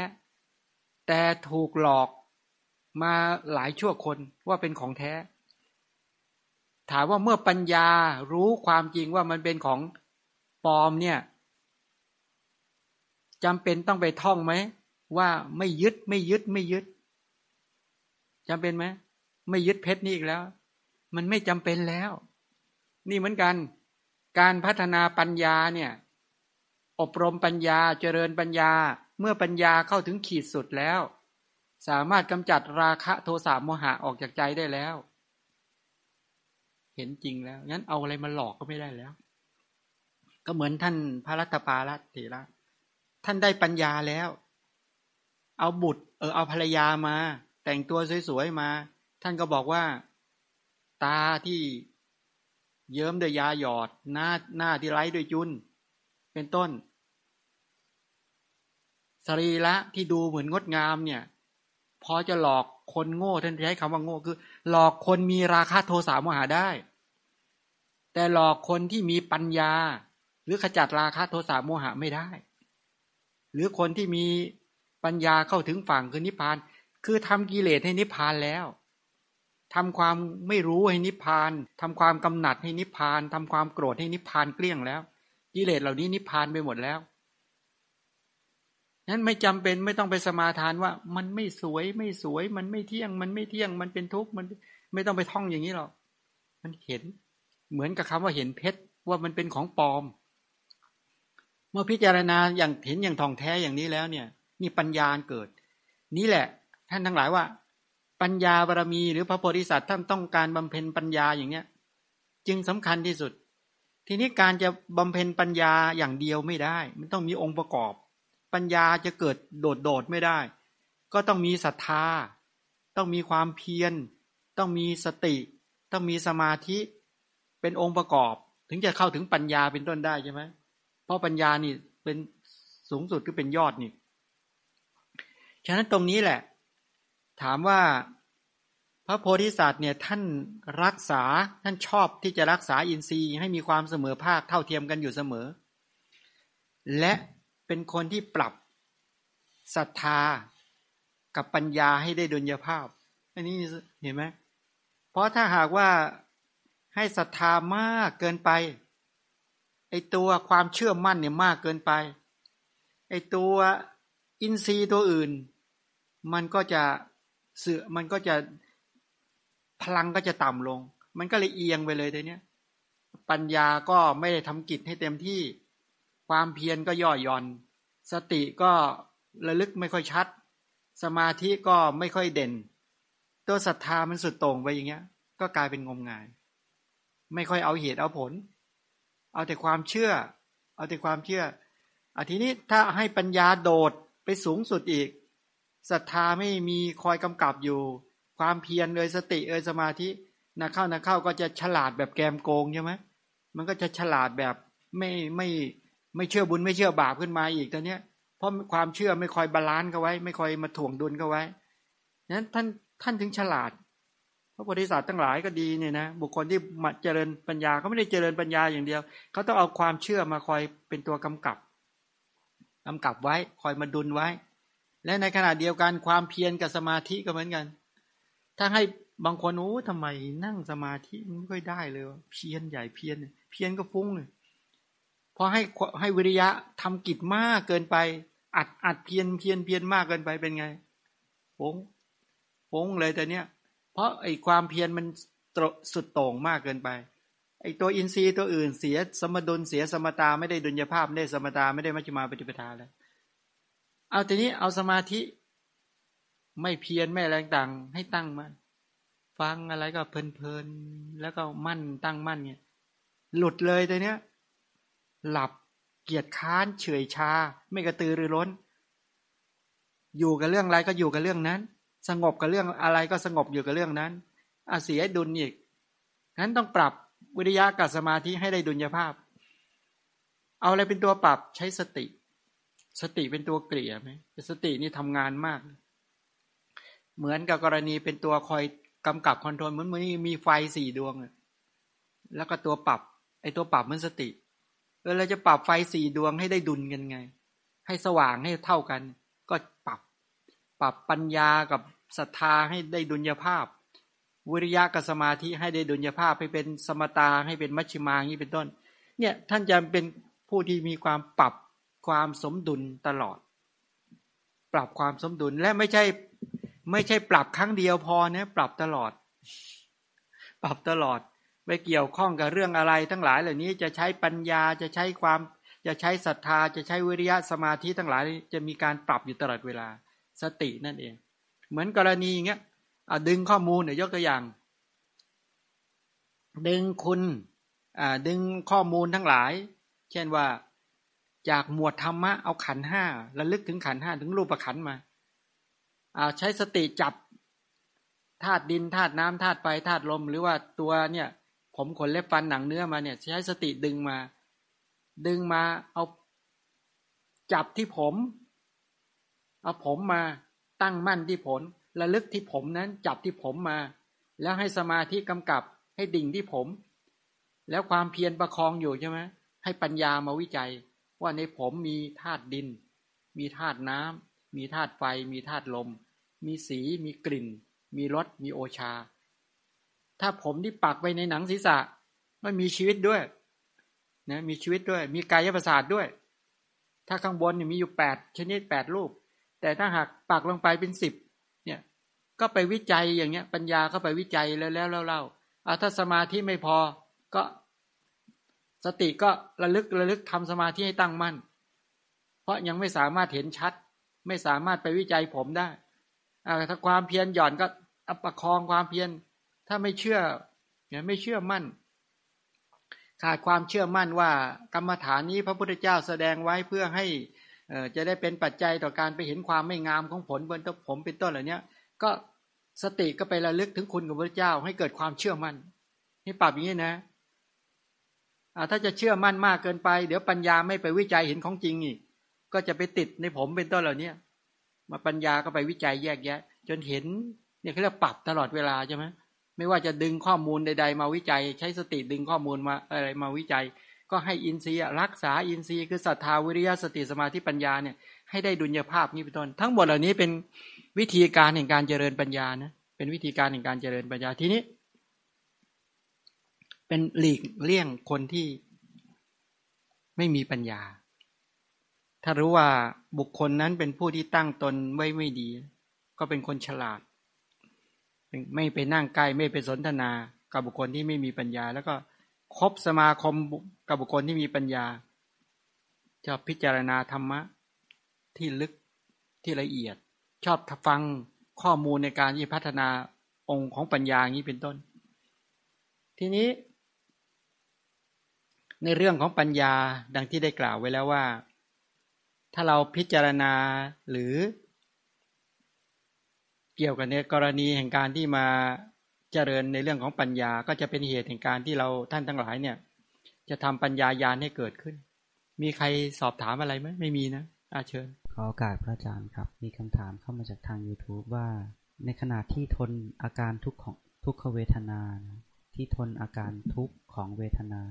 แต่ถูกหลอกมาหลายชั่วคนว่าเป็นของแท้ ถามว่าเมื่อปัญญารู้ความจริงว่ามันเป็นของปลอมเนี่ยจำเป็นต้องไปท่องไหมว่าไม่ยึดไม่ยึดไม่ยึดจำเป็นไหมไม่ยึดเพชรนี่อีกแล้ว มันไม่จำเป็นแล้ว นี่เหมือนกัน การพัฒนาปัญญาเนี่ย อบรมปัญญาเจริญปัญญา เมื่อปัญญาเข้าถึงขีดสุดแล้ว สามารถกำจัดราคะโทสะโมหะออกจากใจได้แล้ว เห็นจริงแล้วงั้นเอาอะไรมาหลอกก็ไม่ได้แล้ว ก็เหมือนท่านพระรัตปาลเถระท่านได้ปัญญาแล้ว เอาบุตร เออเอาภรรยามา แต่งตัวสวยๆมา ท่านก็บอกว่า ตาที่ เยิ้มด้วยยาหยอด หน้าหน้าที่ไร้ด้วยจุน เป็นต้น สรีระที่ดูเหมือนงดงามเนี่ย พอจะหลอกคนโง่ท่านใช้คำว่าโง่คือ หลอกคนมีราคาโทสะโมหะได้ แต่หลอกคนที่มีปัญญา หรือขจัดราคาโทสะโมหะไม่ได้ หรือคนที่มีปัญญาเข้าถึงฝั่งคือนิพพาน คือทำกิเลสให้นิพพานแล้ว ทำความไม่รู้ให้นิพพานทำความกำหนัดให้นิพพานทำความโกรธให้นิพพานเกลี้ยงแล้วกิเลสเหล่านี้นิพพานไปหมดแล้วนั้นไม่จำเป็นไม่ต้องไปสมาทานว่า มันไม่สวยไม่สวย มันไม่เที่ยง มันไม่เที่ยง มันเป็นทุกข์มันไม่ต้องไปท่องอย่างนี้หรอกมันเห็น เหมือนกับคำว่าเห็นเพชรว่ามันเป็นของปลอม เมื่อพิจารณาอย่างเห็นอย่างทองแท้อย่างนี้แล้วเนี่ยนี่ปัญญาเกิด นี่แหละ ท่านทั้งหลายว่า ปัญญาบารมี หรือพระโพธิสัตว์ท่านต้องการบำเพ็ญปัญญาอย่างเนี้ย จึงสำคัญที่สุด ทีนี้การจะบำเพ็ญปัญญาอย่างเดียวไม่ได้ มันต้องมีองค์ประกอบ ปัญญาจะเกิดโดดโดดไม่ได้ ก็ต้องมีศรัทธา ต้องมีความเพียร ต้องมีสติ ต้องมีสมาธิเป็นองค์ประกอบ ถึงจะเข้าถึงปัญญาเป็นต้นได้ใช่ไหมเพราะปัญญานี่เป็นสูงสุดก็เป็นยอดนี่ฉะนั้นตรงนี้แหละ ถามว่าพระโพธิสัตว์เนี่ยท่านรักษาท่านชอบที่จะรักษาอินทรีย์ให้มีความเสมอภาคเท่าเทียมกันอยู่เสมอ และเป็นคนที่ปรับศรัทธากับปัญญาให้ได้ดุลยภาพ อันนี้เห็นไหมเพราะถ้าหากว่าให้ศรัทธามากเกินไปไอตัวความเชื่อมั่นเนี่ยมากเกินไปไอตัวอินทรีย์ตัวอื่น มันก็จะ เสือมันก็จะพลังก็จะต่ำลง มันก็เลยเอียงไปเลยทีเนี้ยปัญญาก็ไม่ได้ทำกิจให้เต็มที่ ความเพียรก็ย่อหย่อน สติก็ระลึกไม่ค่อยชัด สมาธิก็ไม่ค่อยเด่น ตัวศรัทธามันสุดโต่งไปอย่างเงี้ย ก็กลายเป็นงมงาย ไม่ค่อยเอาเหตุเอาผล เอาแต่ความเชื่อ เอาแต่ความเชื่ออทีนี้ถ้าให้ปัญญาโดดไปสูงสุดอีก ศรัทธาไม่มีคอยกำกับอยู่ ความเพียรเลยสติเอยสมาธินักเข้านักเข้าก็จะฉลาดแบบแกมโกงใช่ไหมมันก็จะฉลาดแบบไม่ไม่ไม่เชื่อบุญไม่เชื่อบาปขึ้นมาอีกตอนเนี้ยเพราะความเชื่อไม่คอย balance เขาไว้ ไม่คอยมาถ่วงดุลเขาไว้นั้นท่านท่านถึงฉลาดพระโพธิสัตว์ทั้งหลายก็ดีเนี่ยนะบุคคลที่มาเจริญปัญญาเขาไม่ได้เจริญปัญญาอย่างเดียวเขาต้องเอาความเชื่อมาคอยเป็นตัวกำกับกำกับไว้ คอยมาดุลไว้ และในขณะเดียวกันความเพียรกับสมาธิก็เหมือนกัน ถ้าให้บางคนโอ้ทำไมนั่งสมาธิไม่ค่อยได้เลย เพียรใหญ่เพียรเพียรก็ฟุ้งเลยพอให้ให้วิริยะทำกิจมากเกินไป อัดอัดเพียรเพียรเพียรมากเกินไปเป็นไงฟุ้งฟุ้งเลยแต่เนี้ยเพราะไอ้ความเพียรมันสุดโต่งมากเกินไป ไอ้ตัวอินทรีย์ตัวอื่นเสียสมดุลเสียสมตาไม่ได้ดุลยภาพไม่ได้สมตาไม่ได้มัชฌิมาปฏิปทาแล้ว เอาทีนี้เอาสมาธิ ไม่เพียรไม่แรงต่างให้ตั้งมันฟังอะไรก็เพลินๆแล้วก็มั่นตั้งมั่นเนี่ยหลุดเลยตัวเนี้ย หลับเกียจค้านเฉยชา ไม่กระตือรือร้น อยู่กับเรื่องอะไรก็อยู่กับเรื่องนั้น สงบกับเรื่องอะไรก็สงบอยู่กับเรื่องนั้นอาเสียดุลอีกนั้นต้องปรับวิริยะกับสมาธิให้ได้ดุลยภาพ เอาอะไรเป็นตัวปรับใช้สติ สติเป็นตัวเกลี่ยไหมสตินี่ทำงานมาก เหมือนกับกรณีเป็นตัวคอยกำกับคอนโทรลเหมือนมือนี้มีไฟสี่ดวงแล้วก็ตัวปรับ ไอ้ตัวปรับมันสติเออเราจะปรับไฟสี่ดวงให้ได้ดุลกันไง ให้สว่างให้เท่ากัน ก็ปรับ ปรับปัญญากับศรัทธาให้ได้ดุลยภาพ วิริยะกับสมาธิให้ได้ดุลยภาพให้เป็นสมตาให้เป็นมัชฌิมางี้เป็นต้น เนี่ยท่านจะเป็นผู้ที่มีความปรับ ความสมดุลตลอด ปรับความสมดุลและไม่ใช่ ไม่ใช่ปรับครั้งเดียวพอนะปรับตลอด ปรับตลอดไปเกี่ยวข้องกับเรื่องอะไร ทั้งหลายเหล่านี้จะใช้ปัญญาจะใช้ความจะใช้ศรัทธาจะใช้วิริยะสมาธิทั้งหลาย จะมีการปรับอยู่ตลอดเวลาสตินั่นเอง เหมือนกรณีอย่างเงี้ยดึงข้อมูลเนี่ยยกตัวอย่าง ดึงคุณดึงข้อมูลทั้งหลาย เช่นว่า จากหมวดธรรมะเอาขันห้าระลึกถึงขันห้าถึงรูปขันมาใช้สติจับธาตุดินธาตุน้ำธาตุไฟธาตุลม หรือว่าตัวเนี่ย ผมขนเล็บฟันหนังเนื้อมาเนี่ย ใช้สติดึงมา ดึงมาเอาจับที่ผม เอาผมมาตั้งมั่นที่ผลระลึกที่ผมนั้นจับที่ผมมา แล้วให้สมาธิกำกับให้ดิ่งที่ผม แล้วความเพียรประคองอยู่ใช่ไหมให้ปัญญามาวิจัย ว่าในผมมีธาตุดิน มีธาตุน้ำมีธาตุไฟ มีธาตุลม มีสี มีกลิ่น มีรส มีโอชา ถ้าผมที่ปักไปในหนังศีรษะมันมีชีวิตด้วยนะมีชีวิตด้วย มีกายประสาทด้วย ถ้าข้างบนเนี่ยมีอยู่แปดชนิดแปดรูป แต่ถ้าหากปักลงไปเป็นสิบเนี่ยก็ไปวิจัยอย่างเงี้ย ปัญญาก็ไปวิจัยแล้วแล้วเล่าเอาถ้าสมาธิไม่พอ ก็ สติก็ระลึกระลึกทำสมาธิให้ตั้งมั่น เพราะยังไม่สามารถเห็นชัด ไม่สามารถไปวิจัยผมได้ถ้าความเพียรหย่อนก็อประคองความเพียรถ้าไม่เชื่อเนี่ยไม่เชื่อมั่น ขาดความเชื่อมั่นว่ากรรมฐานนี้พระพุทธเจ้าแสดงไว้เพื่อให้จะได้เป็นปัจจัยต่อการไปเห็นความไม่งามของผลบนต้นผมเป็นต้นเหล่านี้ก็สติก็ไประลึกถึงคุณของพระเจ้าให้เกิดความเชื่อมั่นให้ปรับอย่างนี้นะ ถ้าจะเชื่อมั่นมากเกินไป เดี๋ยวปัญญาไม่ไปวิจัยเห็นของจริงอีก ก็จะไปติดในผมเป็นต้นเหล่านี้มาปัญญาก็ไปวิจัยแยกแยะ จนเห็นเนี่ยเขาเรียกปรับตลอดเวลาใช่ไหมไม่ว่าจะดึงข้อมูลใด ๆ มาวิจัย ใช้สติดึงข้อมูลมาอะไรมาวิจัย ก็ให้อินทรีย์รักษาอินทรีย์คือศรัทธาวิริยะสติสมาธิปัญญาเนี่ยให้ได้ดุลยภาพนี้เป็นต้น ทั้งหมดเหล่านี้เป็นวิธีการแห่งการเจริญปัญญานะเป็นวิธีการแห่งการเจริญปัญญาทีนี้ เป็นหลีกเลี่ยงคนที่ไม่มีปัญญา ถ้ารู้ว่าบุคคลนั้นเป็นผู้ที่ตั้งตนไว้ไม่ดี ก็เป็นคนฉลาด ไม่ไปนั่งใกล้ไม่ไปสนทนากับบุคคลที่ไม่มีปัญญา แล้วก็คบสมาคมกับบุคคลที่มีปัญญาชอบพิจารณาธรรมะที่ลึกที่ละเอียด ชอบฟังข้อมูลในการที่พัฒนาองค์ของปัญญาอย่างนี้เป็นต้น ทีนี้ ในเรื่องของปัญญาดังที่ได้กล่าวไว้แล้วว่า ถ้าเราพิจารณาหรือ เกี่ยวกับในกรณีแห่งการที่มาเจริญในเรื่องของปัญญาก็จะเป็นเหตุแห่งการที่เราท่านทั้งหลายเนี่ย จะทำปัญญายาณให้เกิดขึ้น มีใครสอบถามอะไรไหมไม่มีนะอาเชิญ ขอโอกาสพระอาจารย์ครับ มีคำถามเข้ามาจากทาง YouTube ว่า ในขณะที่ทนอาการทุกข์ของทุกขเวทนานะที่ทนอาการทุกข์ของเวทนา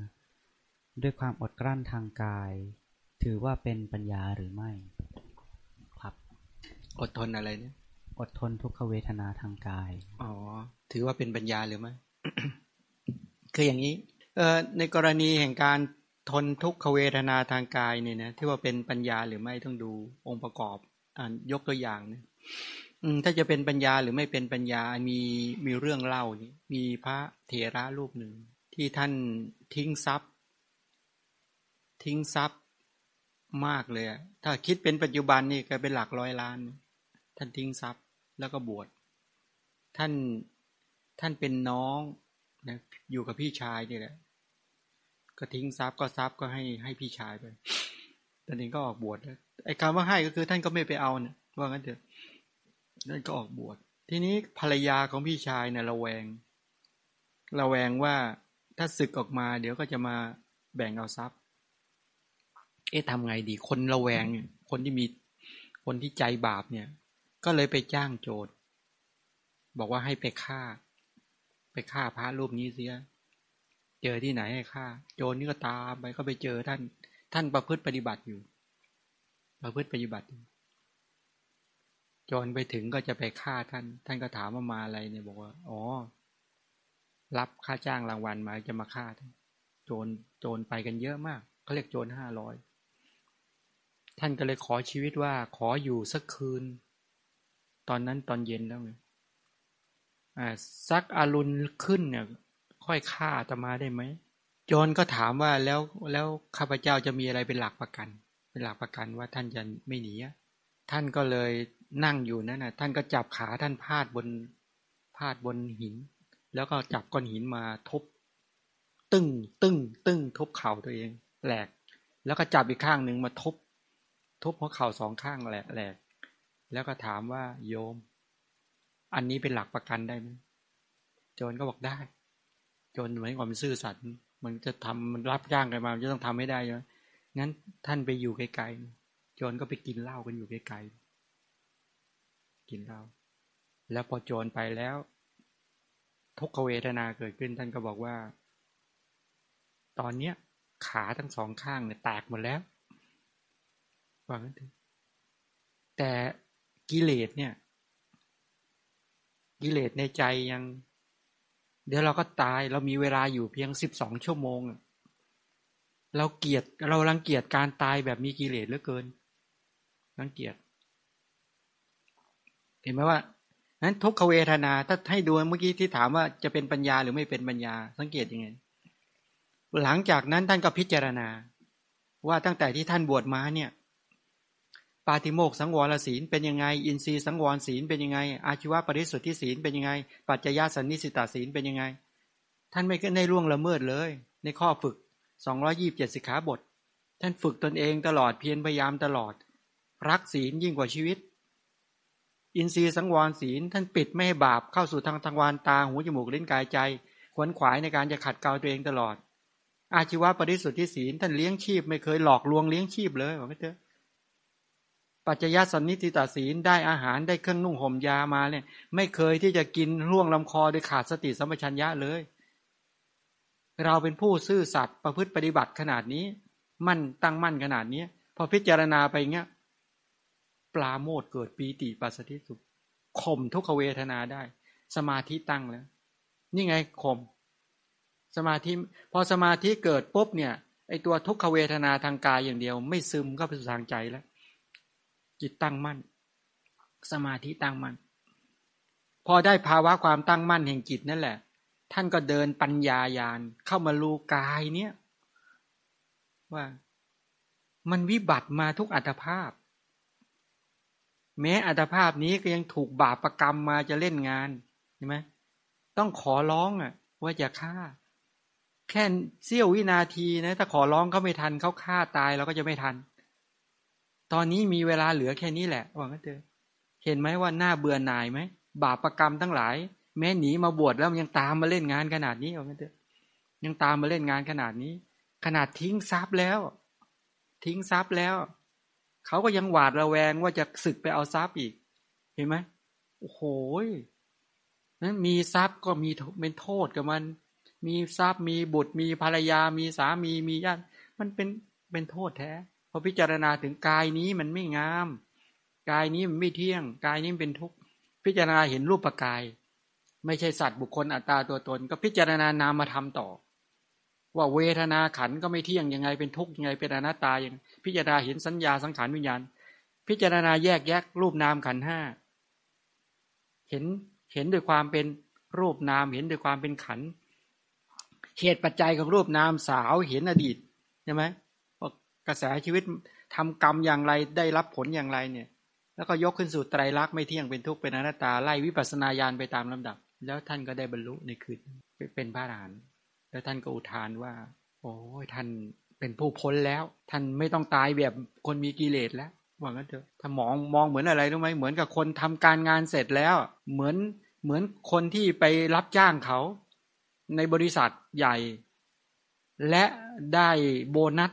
ด้วยความอดกลั้นทางกาย ถือว่าเป็นปัญญาหรือไม่ครับ อดทนอะไรเนี่ย อดทนทุกขเวทนาทางกาย อ๋อ ถือว่าเป็นปัญญาหรือไม่คืออย่างนี้ เออในกรณีแห่งการทนทุกขเวทนาทางกายเนี่ยนะที่ว่าเป็นปัญญาหรือไม่ต้องดูองค์ประกอบอ่านยกตัวอย่างนะถ้าจะเป็นปัญญาหรือไม่เป็นปัญญามีมีเรื่องเล่านี่มีพระเถระรูปหนึ่ง ที่ท่านทิ้งทรัพย์ ทิ้งทรัพย์มากเลย ถ้าคิดเป็นปัจจุบันนี่ก็เป็นหลักร้อยล้าน ท่านทิ้งทรัพย์แล้วก็บวช ท่านท่านเป็นน้องนะอยู่กับพี่ชายนี่แหละ ก็ทิ้งทรัพย์ก็ทรัพย์ก็ให้ให้พี่ชายไปตอนนี้ก็ออกบวชไอ้คำว่าให้ก็คือ ท่านก็ไม่ไปเอาเนี่ยว่างั้นเถอะท่านก็ออกบวช ทีนี้ภรรยาของพี่ชายเนี่ยระแวง ระแวงว่าถ้าศึกออกมา เดี๋ยวก็จะมาแบ่งเอาทรัพย์ เอ๊ะทำไงดี คนระแวงเนี่ย คนที่มี คนที่ใจบาปเนี่ย ก็เลยไปจ้างโจรบอกว่าให้ไปฆ่า ไปฆ่าพระรูปนี้เสีย เจอที่ไหนให้ฆ่า โจรนี่ก็ตามไปก็ไปเจอท่าน ท่านประพฤติปฏิบัติอยู่ ประพฤติปฏิบัติ โจรไปถึงก็จะไปฆ่าท่าน ท่านก็ถามว่ามาอะไรเนี่ยบอกว่า อ๋อ รับค่าจ้างรางวัลมาจะมาฆ่าท่าน โจร โจรไปกันเยอะมาก เขาเรียกโจรห้าร้อย ท่านก็เลยขอชีวิตว่าขออยู่สักคืน ตอนนั้นตอนเย็นแล้วไงซักอารุณขึ้นเนี่ย ค่อยฆ่าอาตมาได้ไหมโจรก็ถามว่าแล้วแล้วข้าพเจ้าจะมีอะไรเป็นหลักประกัน เป็นหลักประกันว่าท่านจะไม่หนีท่านก็เลยนั่งอยู่นั่นนะท่านก็จับขาท่านพาดบนพาดบนหิน แล้วก็จับก้อนหินมาทุบตึ้งตึ้งตึ้งทุบเข่าตัวเองแหลก แล้วก็จับอีกข้างหนึ่งมาทุบ ทุบหัวเข่าสองข้างแหลกแหลกแล้วก็ถามว่าโยม อันนี้เป็นหลักประกันได้ไหมโจรก็บอกได้ โจรเหมือนความซื่อสัตย์มันจะทำมันรับจ้างกันมามันจะต้องทำให้ได้ใช่ไหมงั้นท่านไปอยู่ไกลๆโจรก็ไปกินเหล้ากันอยู่ไกลๆกินเหล้าแล้วพอโจรไปแล้ว ทุกขเวทนาเกิดขึ้นท่านก็บอกว่า ตอนเนี้ยขาทั้งสองข้างเนี่ยแตกหมดแล้ว ว่างั้นเถอะแต่กิเลสเนี่ย กิเลสในใจยัง เดี๋ยวเราก็ตายเรามีเวลาอยู่เพียงสิบสองชั่วโมง เราเกียดเรารังเกียจการตายแบบมีกิเลสเหลือเกินรังเกียจเห็นไหมว่านั้นทุกขเวทนา ถ้าให้ดูเมื่อกี้ที่ถามว่าจะเป็นปัญญาหรือไม่เป็นปัญญา สังเกตยังไง หลังจากนั้นท่านก็พิจารณา ว่าตั้งแต่ที่ท่านบวชมาเนี่ย ปาติโมกสังวรศีลเป็นยังไง อินทรีย์สังวรศีลเป็นยังไง อาชีวะปริสุทธิศีลเป็นยังไง ปัจจยสันนิสิตาศีลเป็นยังไง ท่านไม่ได้ล่วงละเมิดเลย ในข้อฝึกสองยี่บเจ็ดสิกขาบท ท่านฝึกตนเองตลอดเพียรพยายามตลอด รักศีลยิ่งกว่าชีวิต อินทรีย์สังวรศีลท่านปิดไม่ให้บาปเข้าสู่ทางทางวานตาหูจมูกลิ้นกายใจ ขวนขวายในการจะขัดเกลาตัวเองตลอด อาชีวะปริสุทธิศีลท่านเลี้ยงชีพไม่เคยหลอกลวงเลี้ยงชีพเลยบอกไม่เถอะ ปัจจยสันนิติตาศีลได้อาหารได้เครื่องนุ่งห่มยามาเนี่ย ไม่เคยที่จะกินร่วงลำคอโดยขาดสติสัมปชัญญะเลย เราเป็นผู้ซื่อสัตย์ประพฤติปฏิบัติขนาดนี้ มั่นตั้งมั่นขนาดนี้พอพิจารณาไปเงี้ยปลาโมดเกิดปีติปัสสติสุขข่มทุกขเวทนาได้ สมาธิตั้งแล้ว นี่ไงข่มสมาธิพอสมาธิเกิดปุ๊บเนี่ยไอตัวทุกขเวทนาทางกายอย่างเดียว ไม่ซึมก็ไปสู่ทางใจแล้ว จิตตั้งมั่น สมาธิตั้งมั่น พอได้ภาวะความตั้งมั่นแห่งจิตนั่นแหละ ท่านก็เดินปัญญายานเข้ามาลูกายเนี่ย ว่ามันวิบัติมาทุกอัตภาพ แม้อัตภาพนี้ก็ยังถูกบาปประกรรมมาจะเล่นงานใช่ไหมต้องขอร้องอะ ว่าจะฆ่า แค่เสี้ยววินาทีนะถ้าขอร้องเขาไม่ทันเขาฆ่าตายเราก็จะไม่ทัน ตอนนี้มีเวลาเหลือแค่นี้แหละว่างั้นเถอะเห็นไหมว่าหน้าเบื่อหน่ายไหมบาปประกรรมทั้งหลาย แม้หนีมาบวชแล้วยังตามมาเล่นงานขนาดนี้เอาไงเถอะยังตามมาเล่นงานขนาดนี้ ขนาดทิ้งทรัพย์แล้ว ทิ้งทรัพย์แล้วเขาก็ยังหวาดระแวงว่าจะศึกไปเอาทรัพย์อีก เห็นไหมโอ้โหนั้นมีทรัพย์ก็มีเป็นโทษกับมัน มีทรัพย์มีบุตรมีภรรยา มีสามีมีญาติมันเป็นเป็นโทษแท้ พอพิจารณาถึงกายนี้มันไม่งาม กายนี้มันไม่เที่ยง กายนี้เป็นทุกข์ พิจารณาเห็นรูปปกาย ไม่ใช่สัตว์บุคคลอัตตาตัวตน ก็พิจารณานามมาทำต่อ ว่าเวทนาขันก็ไม่เที่ยงยังไงเป็นทุกข์ยังไงเป็นอนัตตาอย่างพิจารณาเห็นสัญญาสังขารวิญญาณ พิจารณาแยกแยกรูปนามขันห้าเห็นเห็นด้วยความเป็นรูปนามเห็นด้วยความเป็นขันเหตุปัจจัยของรูปนามสาวเห็นอดีตใช่ไหม กระแสชีวิตทำกรรมอย่างไรได้รับผลอย่างไรเนี่ย แล้วก็ยกขึ้นสู่ไตรลักษณ์ไม่เที่ยงเป็นทุกข์เป็นอนัตตาไล่วิปัสสนาญาณไปตามลำดับ แล้วท่านก็ได้บรรลุในคืนเป็นพระอรหันต์แล้วท่านก็อุทานว่า โอ้ยท่านเป็นผู้พ้นแล้ว ท่านไม่ต้องตายแบบคนมีกิเลสแล้วว่างั้นเถอะถ้ามองมองเหมือนอะไรรู้ไหมเหมือนกับคนทำการงานเสร็จแล้ว เหมือนเหมือนคนที่ไปรับจ้างเขา ในบริษัทใหญ่ และได้โบนัส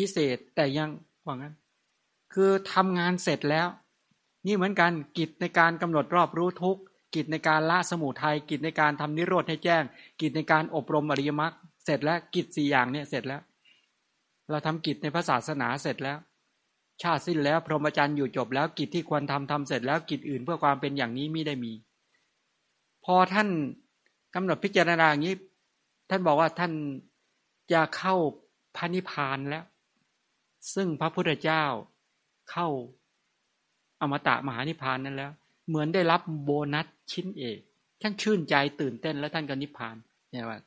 พิเศษแต่ยังว่างั้น คือทำงานเสร็จแล้ว นี่เหมือนกันกิจในการกำหนดรอบรู้ทุกกิจในการละสมุทัยกิจในการทำนิโรธให้แจ้ง กิจในการอบรมอริยมรรคเสร็จแล้วกิจสี่อย่างเนี่ยเสร็จแล้ว เราทำกิจในพระศาสนาเสร็จแล้ว ชาติสิ้นแล้ว พรหมจรรย์อยู่จบแล้วกิจที่ควรทำทำเสร็จแล้วกิจอื่นเพื่อความเป็นอย่างนี้ไมิได้มี พอท่านกำหนดพิจารณาอย่างนี้ ท่านบอกว่าท่านจะเข้าพระนิพพานแล้ว ซึ่งพระพุทธเจ้าเข้าอมตะมหานิพพานนั้นแล้ว เหมือนได้รับโบนัสชิ้นเอกท่านชื่นใจตื่นเต้นแล้วท่านก็นิพพานเนี่ยว่า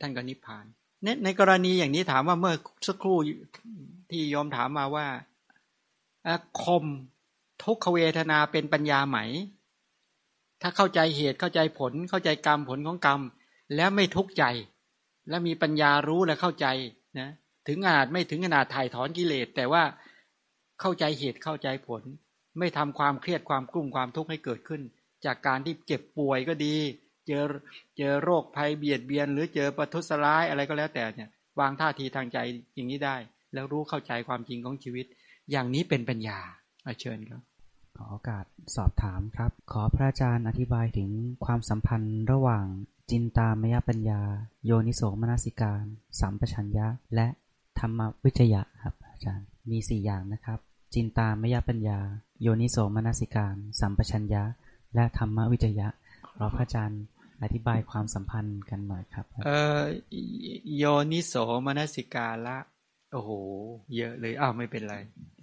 ท่านก็นิพพานในในกรณีอย่างนี้ถามว่าเมื่อสักครู่ที่ยอมถามมาว่าคมทุกขเวทนาเป็นปัญญาไหม ถ้าเข้าใจเหตุเข้าใจผลเข้าใจกรรมผลของกรรม แล้วไม่ทุกข์ใจ และมีปัญญารู้และเข้าใจนะ ถึงขนาดไม่ถึงขนาดถ่ายถอนกิเลส แต่ว่าเข้าใจเหตุเข้าใจผล ไม่ทำความเครียดความกลุ้มความทุกข์ให้เกิดขึ้น จากการที่เจ็บป่วยก็ดี เจอเจอโรคภัยเบียดเบียน หรือเจอประทุษร้ายอะไรก็แล้วแต่เนี่ยวางท่าทีทางใจอย่างนี้ได้ แล้วรู้เข้าใจความจริงของชีวิต อย่างนี้เป็นปัญญาเชิญครับขอโอกาสสอบถามครับ ขอพระอาจารย์อธิบายถึงความสัมพันธ์ระหว่างจินตามยปัญญา โยนิโสมนสิการ สัมปชัญญะ และ ธรรมวิจยะครับอาจารย์มีสี่อย่างนะครับ จินตามยปัญญา โยนิโสมนสิการ สัมปชัญญะ และธรรมวิจยะขอพระอาจารย์อธิบายความสัมพันธ์กันหน่อยครับ เออโยนิโสมนสิการละโอ้โห เยอะเลยอ้าวไม่เป็นไร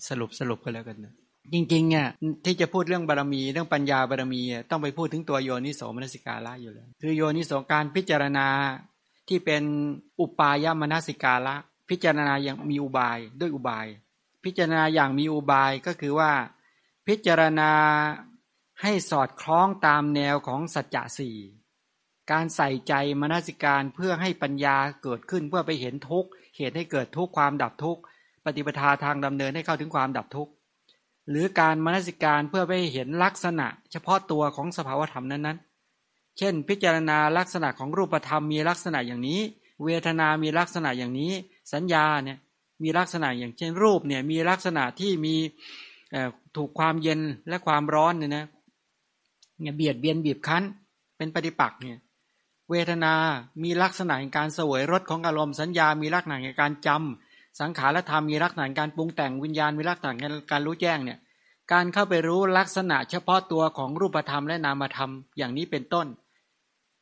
สรุปสรุปก็แล้วกันนะจริงๆเนี่ยที่จะพูดเรื่องบารมีเรื่องปัญญาบารมีต้องไปพูดถึงตัวโยนิโสมนสิการะอยู่แล้วคือโยนิโสการพิจารณาที่เป็นอุปายมนสิการะ พิจารณาอย่างมีอุบายด้วยอุบาย พิจารณาอย่างมีอุบายก็คือว่า พิจารณาให้สอดคล้องตามแนวของสัจจะสี่การใส่ใจมนสิการเพื่อให้ปัญญาเกิดขึ้นเพื่อไปเห็นทุกข์เหตุให้เกิดทุกข์ความดับทุกข์ปฏิปทาทางดำเนินให้เข้าถึงความดับทุกข์หรือการมนสิการเพื่อไปเห็นลักษณะ เฉพาะตัวของสภาวธรรมนั้นๆ เช่น พิจารณาลักษณะของรูปธรรมมีลักษณะอย่างนี้ เวทนามีลักษณะอย่างนี้ สัญญาเนี่ยมีลักษณะอย่างเช่นรูปเนี่ยมีลักษณะที่มีถูกความเย็นและความร้อนเนี่ยนะเนี่ยเบียดเบียนบีบคั้นเป็นปฏิปักษ์เนี่ยเวทนา มีลักษณะในการเสวยรสของอารมณ์สัญญา มีลักษณะในการจำสังขารธรรม มีลักษณะการปรุงแต่งวิญญาณ มีลักษณะการรู้แจ้งเนี่ย การเข้าไปรู้ลักษณะเฉพาะตัวของรูปธรรมและนามธรรมอย่างนี้เป็นต้น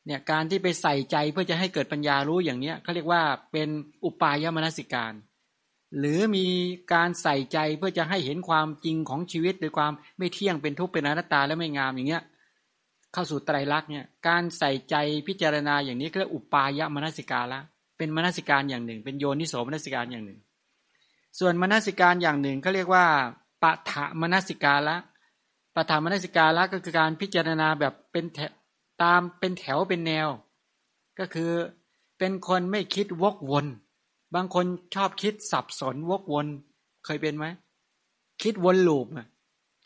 เนี่ยการที่ไปใส่ใจเพื่อจะให้เกิดปัญญารู้อย่างเนี้ยเขาเรียกว่าเป็นอุปายมนสิการ หรือมีการใส่ใจเพื่อจะให้เห็นความจริงของชีวิตโดยความไม่เที่ยงเป็นทุกข์เป็นอนัตตาและไม่งามอย่างเงี้ยเข้าสู่ไตรลักษณ์เนี่ยการใส่ใจพิจารณาอย่างนี้ก็เรียกอุปายมนสิการละเป็นมนสิการอย่างหนึ่ง เป็นโยนิโสมนสิการอย่างหนึ่ง ส่วนมนสิการอย่างหนึ่งเขาเรียกว่าปะถามนสิการละปะถามนสิการละก็คือการพิจารณาแบบเป็น ตามเป็นแถวเป็นแนว ก็คือเป็นคนไม่คิดวกวน บางคนชอบคิดสับสนวกวน เคยเป็นไหมคิดวนลูป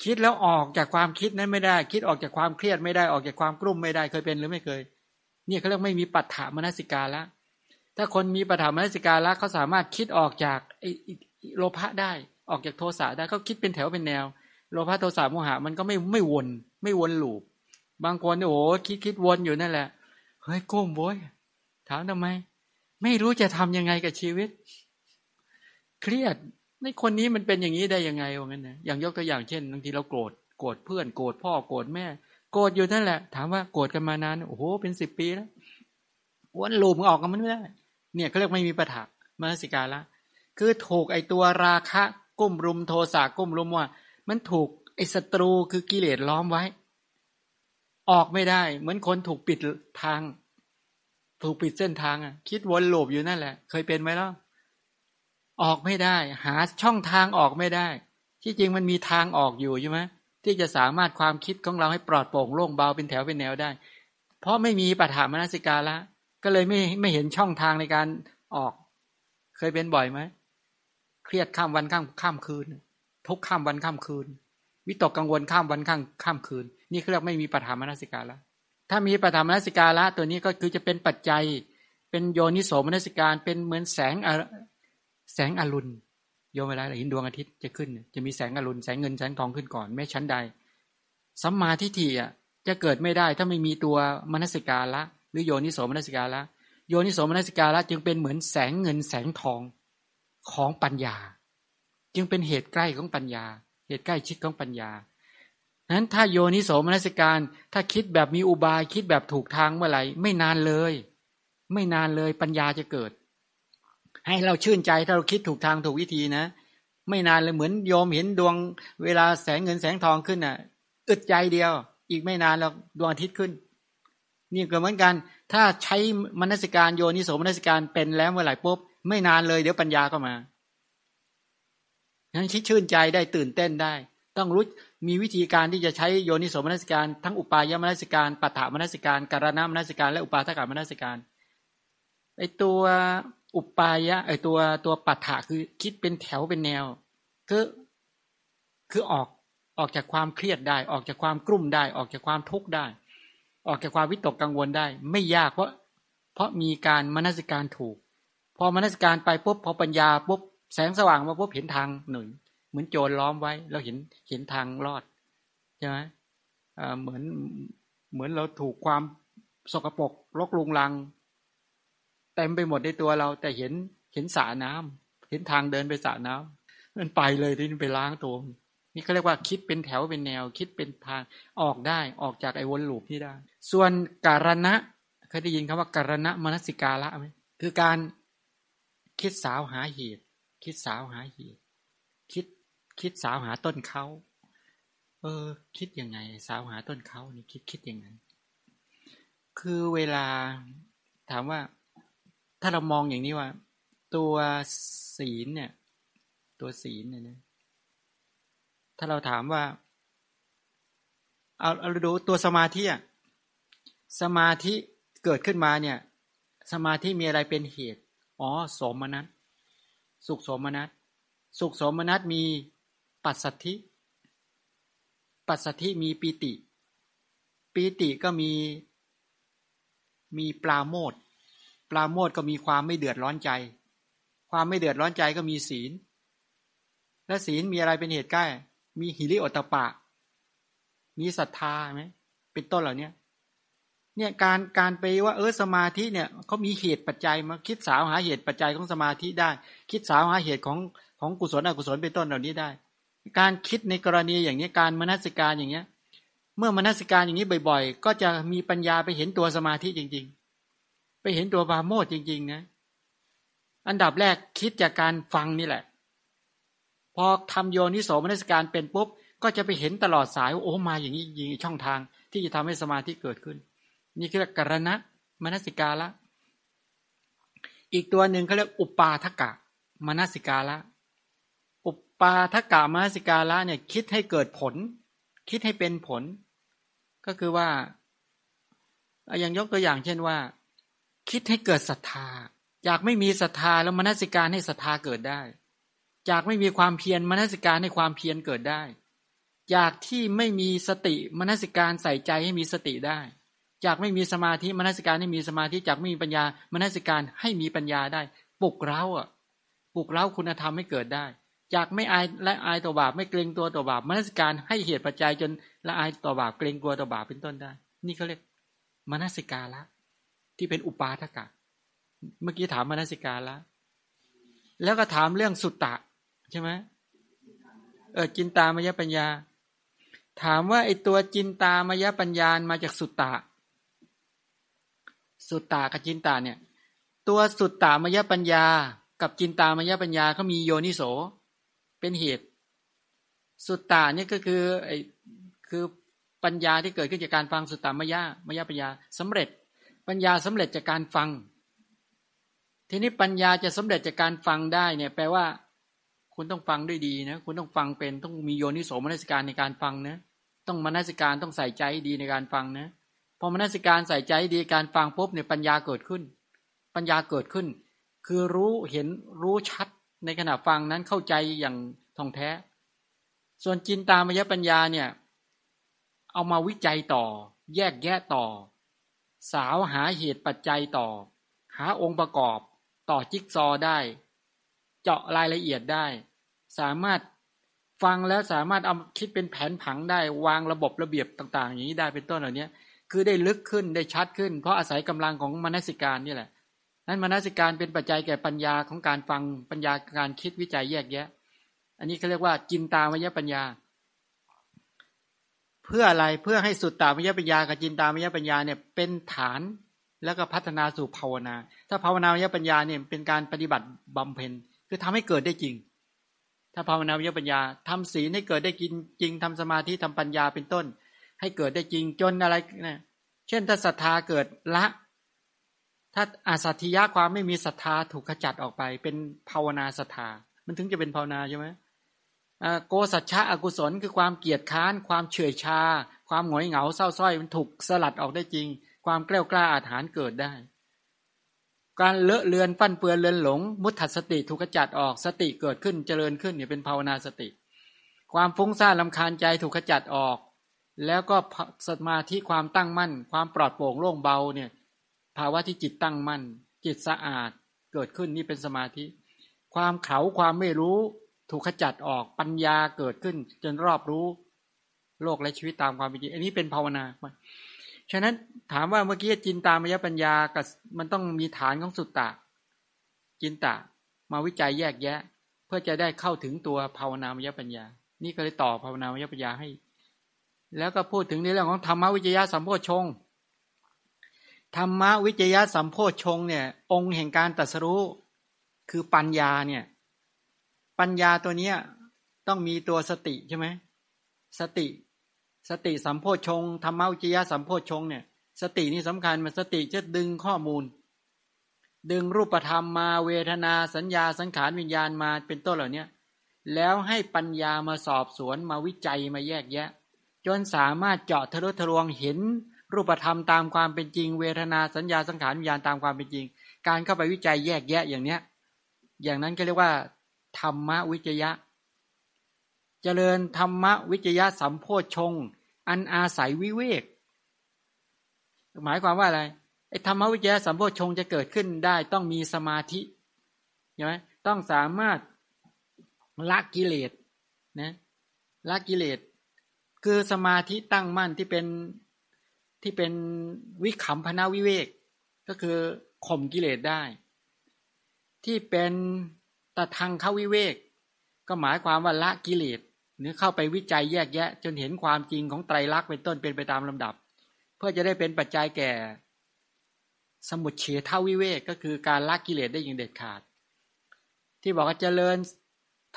คิดแล้วออกจากความคิดนั้นไม่ได้ คิดออกจากความเครียดไม่ได้ออกจากความกลุ้มไม่ได้เคยเป็นหรือไม่เคยนี่เขาเรียกไม่มีปัฏฐามนสิกาละถ้าคนมีปัฏฐามนสิกาละเขาสามารถคิดออกจากโลภะได้ออกจากโทสะได้เขาคิดเป็นแถวเป็นแนว โลภะโทสะโมหะมันก็ไม่ไม่วน ไม่วนลู บางคนโอ้คิดคิดวนอยู่นั่นแหละเฮ้ยก้มโวยถามทำไม ไม่รู้จะทำยังไงกับชีวิต เครียดในคนนี้มันเป็นอย่างนี้ได้ยังไงวะงั้นนะอย่างยกตัวอย่างเช่นบางทีเราโกรธโกรธเพื่อนโกรธพ่อโกรธแม่ โกรธอยู่นั่นแหละ ถามว่าโกรธกันมานานโอ้โหเป็นสิบปีแล้ววนลูมออกกันมันไม่ได้ เนี่ยเขาเรียกไม่มีปัญหามนสิกาละคือถูกไอตัวราคะก้มรุมโทสะก้มรุมว่า มันถูกไอศัตรูคือกิเลสล้อมไว้ ออกไม่ได้ เหมือนคนถูกปิดทาง ถูกปิดเส้นทางอะ คิดวนโลบอยู่นั่นแหละ เคยเป็นไหมล่ะออกไม่ได้ หาช่องทางออกไม่ได้ ที่จริงมันมีทางออกอยู่ใช่ไหมที่จะสามารถความคิดของเราให้ปลอดโปร่งโล่งเบาเป็นแถวเป็นแนวได้ เพราะไม่มีปัญหามนสิกาละก็เลยไม่ไม่เห็นช่องทางในการออก เคยเป็นบ่อยไหมเครียดข้ามวันข้ามข้ามคืน ทุกข้ามวันข้ามคืน วิตกกังวลข้ามวันข้ามข้ามคืน นี่เรียกไม่มีปัญหามนสิกาละถ้ามีปัญหามนสิกาละตัวนี้ก็คือจะเป็นปัจจัย เป็นโยนิโสมนสิการ เป็นเหมือนแสงแสงอรุณโยมเวลาเห็นดวงอาทิตย์จะขึ้น จะมีแสงอรุณแสงเงินแสงทองขึ้นก่อนไม่ชั้นใดสัมมาทิฏฐิอะจะเกิดไม่ได้ถ้าไม่มีตัวมนสิกาละหรือโยนิโสมนสิกาละโยนิโสมนสิกาละจึงเป็นเหมือนแสงเงินแสงทองของปัญญา จึงเป็นเหตุใกล้ของปัญญา เหตุใกล้ชิดของปัญญา นั้นถ้าโยนิโสมนสิการ ถ้าคิดแบบมีอุบายคิดแบบถูกทางเมื่อไหร่ไม่นานเลย ไม่นานเลยปัญญาจะเกิด ให้เราชื่นใจถ้าเราคิดถูกทางถูกวิธีนะ ไม่นานเลยเหมือนโยมเห็นดวง เวลาแสงเงินแสงทองขึ้นอะอึดใจเดียว อีกไม่นานแล้วดวงอาทิตย์ขึ้น นี่ก็เหมือนกัน ถ้าใช้มนสิการโยนิโสมนสิการเป็นแล้วเมื่อไหร่ปุ๊บไม่นานเลยเดี๋ยวปัญญาก็มานั้นคิดชื่นใจได้ตื่นเต้นได้ ต้องรู้ มีวิธีการที่จะใช้โยนิโสมนสิการ ทั้งอุปายมนสิการปัฏฐามนสิการการณามนสิการ และอุปาทกามนสิการไอตัวอุปายะไอตัวตัวปัฏฐะคือคิดเป็นแถวเป็นแนว คือคือออกออกจากความเครียดได้ ออกจากความกลุ่มได้ ออกจากความทุกข์ได้ ออกจากความวิตกกังวลได้ ไม่ยากเพราะ เพราะมีการมนสิการถูก พอมนสิการไปปุ๊บพอปัญญาปุ๊บแสงสว่างมาปุ๊บเห็นทางหนึ่ง เหมือนโจรล้อมไว้ เราเห็นเห็นทางรอดใช่ไหมเหมือนเหมือนเราถูกความสกปรกรกลุงลัง เต็มไปหมดในตัวเรา แต่เห็นเห็นสระน้ำเห็นทางเดินไปสระน้ำมันไปเลยที่นี่ไปล้างตัว นี่เขาเรียกว่าคิดเป็นแถวเป็นแนว คิดเป็นทางออกได้ออกจากไอ้วนลูปที่ได้ ส่วนการณะเคยได้ยินคำว่าการณะมนสิกาละไหมคือการคิดสาวหาเหตุ คิดสาวหาเหตุ คิดสาวหาต้นเขาเออ คิดยังไง สาวหาต้นเขานี่คิดคิดยังไง คือเวลาถามว่า ถ้าเรามองอย่างนี้ว่า ตัวศีลเนี่ย ตัวศีลเนี่ยนะถ้าเราถามว่า เอาเราดูตัวสมาธิอะสมาธิเกิดขึ้นมาเนี่ย สมาธิมีอะไรเป็นเหตุ อ๋อสมนัตสุขสมนัตสุขสมนัตมี ปัสสัทธิ ปัสสัทธิมีปีติ ปีติก็มี มีปลาโมดปราโมทก็มีความไม่เดือดร้อนใจ ความไม่เดือดร้อนใจก็มีศีล และศีลมีอะไรเป็นเหตุใกล้ มีหิริโอตปะ มีศรัทธาไหมเป็นต้นเหล่านี้เนี่ยการการไปว่าเออสมาธิเนี่ยเขามีเหตุปัจจัยมาคิดสาวหาเหตุปัจจัยของสมาธิได้ คิดสาวหาเหตุของของกุศลอกุศลเป็นต้นเหล่านี้ได้ การคิดในกรณีอย่างนี้การมนสิการอย่างเงี้ย เมื่อมนสิการอย่างนี้บ่อย ๆ ก็จะมีปัญญาไปเห็นตัวสมาธิจริง ๆ ไปเห็นตัวปาโมดจริง ๆ นะ อันดับแรกคิดจากการฟังนี่แหละ พอทำโยนิโสมนสการเป็นปุ๊บ ก็จะไปเห็นตลอดสายโอ้มาอย่างนี้ยิงช่องทางที่จะทำให้สมาธิเกิดขึ้น นี่คือกรณะมนสิกาละ อีกตัวหนึ่งเขาเรียกอุปาทกะมนสิกาละ ปาทกะมนสิกาละเนี่ยคิดให้เกิดผล คิดให้เป็นผล ก็คือว่าอย่างยกตัวอย่างเช่นว่า คิดให้เกิดศรัทธาจากไม่มีศรัทธาแล้วมนสิการให้ศรัทธาเกิดได้จากไม่มีความเพียรมนสิการให้ความเพียรเกิดได้จากที่ไม่มีสติมนสิการใส่ใจให้มีสติได้จากไม่มีสมาธิมนสิการให้มีสมาธิจากไม่มีปัญญามนสิการให้มีปัญญาได้ปลุกเร้าอะปลุกเร้าคุณธรรมให้เกิดได้ จากไม่อายและอายต่อบาปไม่เกรงตัวต่อบาปมนสิการให้เหตุปัจจัยจนละอายต่อบาปเกรงกลัวต่อบาปเป็นต้นได้ นี่เขาเรียกมนสิการละที่เป็นอุปาทกะ เมื่อกี้ถามมนสิการละแล้วก็ถามเรื่องสุตตะ ใช่ไหมเออจินตามยปัญญา ถามว่าไอตัวจินตามยปัญญามาจากสุตตะ สุตตะกับจินตาเนี่ย ตัวสุตตามยปัญญา กับจินตามยปัญญาเขามีโยนิโส เป็นเหตุ สุตตาเนี่ยก็คือไอ้คือปัญญาที่เกิดขึ้นจากการฟังสุตตามยามยะปัญญาสำเร็จ ปัญญาสำเร็จจากการฟัง ทีนี้ปัญญาจะสำเร็จจากการฟังได้เนี่ยแปลว่า คุณต้องฟังด้วยดีนะคุณต้องฟังเป็นต้องมีโยนิโสมนสิการในการฟังนะต้องมนสิการต้องใส่ใจดีในการฟังนะพอมนสิการใส่ใจดีการฟังปุ๊บเนี่ยปัญญาเกิดขึ้น ปัญญาเกิดขึ้น คือรู้เห็นรู้ชัด ในขณะฟังนั้นเข้าใจอย่างท่องแท้ ส่วนจินตามยปัญญาเนี่ย เอามาวิจัยต่อ แยกแยะต่อ สาวหาเหตุปัจจัยต่อ หาองค์ประกอบต่อจิ๊กซอได้ เจาะรายละเอียดได้ สามารถฟังแล้วสามารถเอาคิดเป็นแผนผังได้วางระบบระเบียบต่าง ๆ อย่างนี้ได้เป็นต้นเหล่านี้คือได้ลึกขึ้นได้ชัดขึ้น เพราะอาศัยกำลังของมนสิการนี่แหละ นั้นมนสิการเป็นปัจจัยแก่ปัญญาของการฟังปัญญาการคิดวิจัยแยกแยะ อันนี้เขาเรียกว่าจินตามยปัญญา เพื่ออะไรเพื่อให้สุดตามยปัญญากับจินตามยปัญญาเนี่ยเป็นฐานแล้วก็พัฒนาสู่ภาวนา ถ้าภาวนามยปัญญาเนี่ยเป็นการปฏิบัติบำเพ็ญคือทำให้เกิดได้จริง ถ้าภาวนาวิญญปัญญาทำศีลให้เกิดได้กินจริงทำสมาธิทำปัญญาเป็นต้น ให้เกิดได้จริงจนอะไรนะเช่นถ้าศรัทธาเกิดละ ถ้าอาสัตยะความไม่มีศรัทธาถูกขจัดออกไป เป็นภาวนาศรัทธา มันถึงจะเป็นภาวนาใช่ไหมโกสัจฉะอกุศลคือความเกียดค้าน ความเฉื่อยชา ความหงอยเหงาเศร้าส้อยมันถูกสลัดออกได้จริง ความกล้ากล้าอาถรรพ์เกิดได้ การเลอะเลือนฟั่นเปือนเลือนหลง มุทัสติถูกขจัดออกสติเกิดขึ้นเจริญขึ้นเนี่ยเป็นภาวนาสติ ความฟุ้งซ่านลำคาญใจถูกขจัดออก แล้วก็สมาธิความตั้งมั่น ความปลอดโปร่งโล่งเบาเนี่ย ภาวะที่จิตตั้งมั่น จิตสะอาดเกิดขึ้นนี่เป็นสมาธิ ความเขาความไม่รู้ถูกขจัดออกปัญญาเกิดขึ้น จนรอบรู้ โลกและชีวิตตามความเป็นจริงอันนี้เป็นภาวนาฉะนั้นถามว่าเมื่อกี้จินตามยปัญญากับมันต้องมีฐานของสุตตะ จินตะ มาวิจัยแยกแยะ เพื่อจะได้เข้าถึงตัวภาวนามยปัญญา นี่ก็เลยต่อภาวนามยปัญญาให้ แล้วก็พูดถึงในเรื่องของธรรมวิจยะสัมโพชง ธรรมวิจยะสัมโพชงเนี่ย องค์แห่งการตัดสรู้ คือปัญญาเนี่ย ปัญญาตัวเนี้ยต้องมีตัวสติใช่ไหมสติ สติสัมโพชงธรรมวิจยะสัมโพชงเนี่ย สตินี่สำคัญมันสติจะดึงข้อมูล ดึงรูปธรรมมาเวทนาสัญญาสังขารวิญญาณมาเป็นต้นเหล่านี้แล้วให้ปัญญามาสอบสวนมาวิจัยมาแยกแยะ จนสามารถเจาะทะลุทะลวงเห็น รูปธรรมตามความเป็นจริง เวทนาสัญญาสังขารวิญญาณตามความเป็นจริง การเข้าไปวิจัยแยกแยะอย่างเนี้ย อย่างนั้นก็เรียกว่า ธรรมวิจยะ เจริญธรรมวิจยะสัมโพชง อันอาศัยวิเวก หมายความว่าอะไรไอ้ธรรมวิจยะสัมโพชงจะเกิดขึ้นได้ต้องมีสมาธิใช่ไหมต้องสามารถละกิเลสนะละกิเลส คือสมาธิตั้งมั่นที่เป็น ที่เป็นวิขำพนาวิเวก ก็คือข่มกิเลสได้ ที่เป็นตะทางเข้าวิเวก ก็หมายความว่าละกิเลสหรือเข้าไปวิจัยแยกแยะ จนเห็นความจริงของไตรลักษณ์เป็นต้นเป็นไปตามลำดับ เพื่อจะได้เป็นปัจจัยแก่ สมุดเฉทวิเวกก็คือการละกิเลสได้อย่างเด็ดขาด ที่บอกว่าเจริญ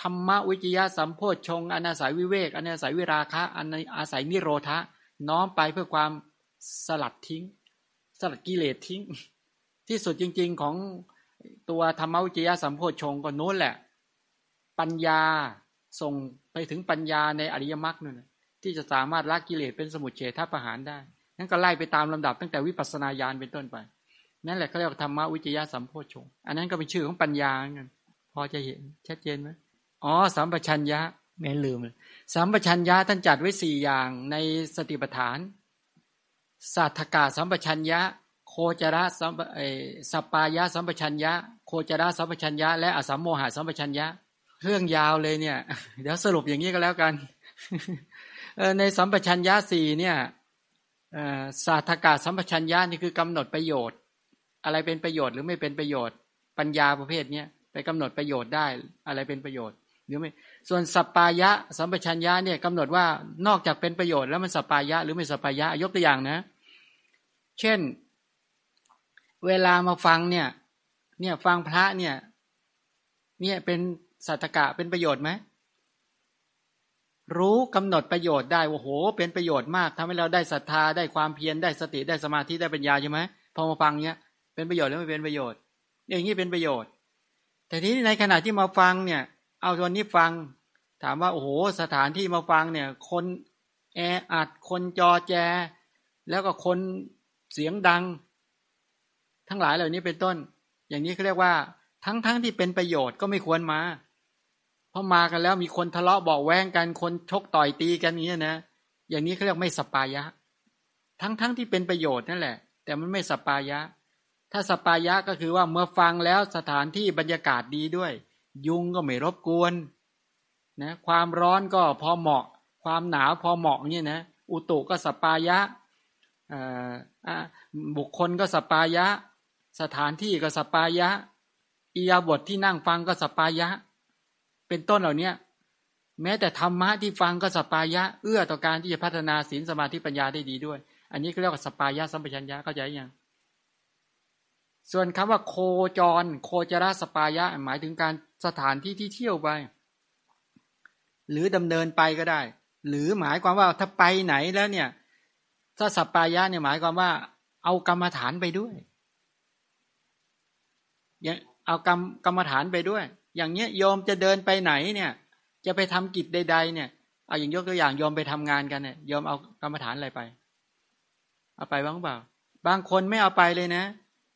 ธรรมวิจยะสัมโพชฌงอนาศัยวิเวกอนาศัยวิราคะอนาอาศัยนิโรธะน้อมไปเพื่อความ สลัดทิ้ง สลัดกิเลสทิ้ง ที่สุดจริง ๆของตัวธรรมวิจยะสัมโพชฌงก็โน้นแหละ ปัญญาส่งไปถึงปัญญาในอริยมรรคนั่นที่จะสามารถละกิเลสเป็นสมุทเฉทประหารได้นั่นก็ไล่ไปตามลำดับตั้งแต่วิปัสสนาญาณเป็นต้นไป นั่นแหละเขาเรียกธรรมวิจยะสัมโพชงอันนั้นก็เป็นชื่อของปัญญาเงินพอจะเห็นชัดเจนไหมอ๋อสัมปชัญญะแม่ลืมสัมปชัญญะท่านจัดไว้สี่อย่างในสติปัฏฐาน สัทธกาสัมปชัญญะ โคจระสัมสปายะสัมปชัญญะ โคจระสัมปชัญญะ และอสัมโมหะสัมปชัญญะเรื่องยาวเลยเนี่ย เดี๋ยวสรุปอย่างนี้ก็แล้วกันในสัมปชัญญะสี่เนี่ยสาธกาสัมปชัญญะนี่คือกำหนดประโยชน์ อะไรเป็นประโยชน์หรือไม่เป็นประโยชน์ ปัญญาประเภทเนี้ยไปกำหนดประโยชน์ได้อะไรเป็นประโยชน์หรือไม่ ส่วนสัปปายะสัมปชัญญะเนี่ยกำหนดว่านอกจากเป็นประโยชน์แล้วมันสัปปายะหรือไม่สัปปายะยกตัวอย่างนะ เช่น เวลามาฟังเนี่ย เนี่ยฟังพระเนี่ย เนี่ยเป็นสัตกะเป็นประโยชน์ไหมรู้กำหนดประโยชน์ได้โอ้โห เป็นประโยชน์มากทำให้เราได้ศรัทธาได้ความเพียรได้สติได้สมาธิได้ปัญญาใช่ไหมพอมาฟังเนี้ยเป็นประโยชน์หรือไม่เป็นประโยชน์อย่างนี้เป็นประโยชน์ แต่ทีนี้ในขณะที่มาฟังเนี่ย เอาตัวนี้ฟัง ถามว่าโอ้โหสถานที่มาฟังเนี่ย คนแออัดคนจอแจ แล้วก็คนเสียงดัง ทั้งหลายเหล่านี้เป็นต้น อย่างนี้เขาเรียกว่า ทั้งๆทที่เป็นประโยชน์ก็ไม่ควรมาเพอมากันแล้วมีคนทะเลาะบอกแว้งกันคนชกต่อยตีกันนี้นะอย่างนี้เขาเรียกไม่สัปปายะ ทั้งๆที่เป็นประโยชน์นั่นแหละ แต่มันไม่สัปปายะ ถ้าสัปปายะก็คือว่าเมื่อฟังแล้วสถานที่บรรยากาศดีด้วย ยุงก็ไม่รบกวนนะความร้อนก็พอเหมาะ ความหนาวพอเหมาะเนี่ยนะอุตุก็สัปปายะบุคคลก็สัปปายะ สถานที่ก็สัปปายะอิริยาบถที่นั่งฟังก็สัปปายะ เป็นต้นเหล่านี้แม้แต่ธรรมะที่ฟังก็สปายะ เอื้อต่อการที่จะพัฒนาศีลสมาธิปัญญาได้ดีด้วย อันนี้ก็เรียกว่าสปายะสัมปชัญญะเข้าใจยัง ส่วนคำว่าโคจร โคจรสปายะ หมายถึงการสถานที่ที่เที่ยวไป หรือดำเนินไปก็ได้ หรือหมายความว่าถ้าไปไหนแล้วเนี่ย ถ้าสปายะเนี่ยหมายความว่า เอากรรมฐานไปด้วยเอากรรมกรรมฐานไปด้วย อย่างเนี้ยโยมจะเดินไปไหนเนี่ย จะไปทำกิจใด ๆ เนี่ยเอาอย่างยกตัวอย่างโยมไปทำงานกันเนี่ยโยมเอากรรมฐานอะไรไป เอาไปบ้างเปล่า บางคนไม่เอาไปเลยนะ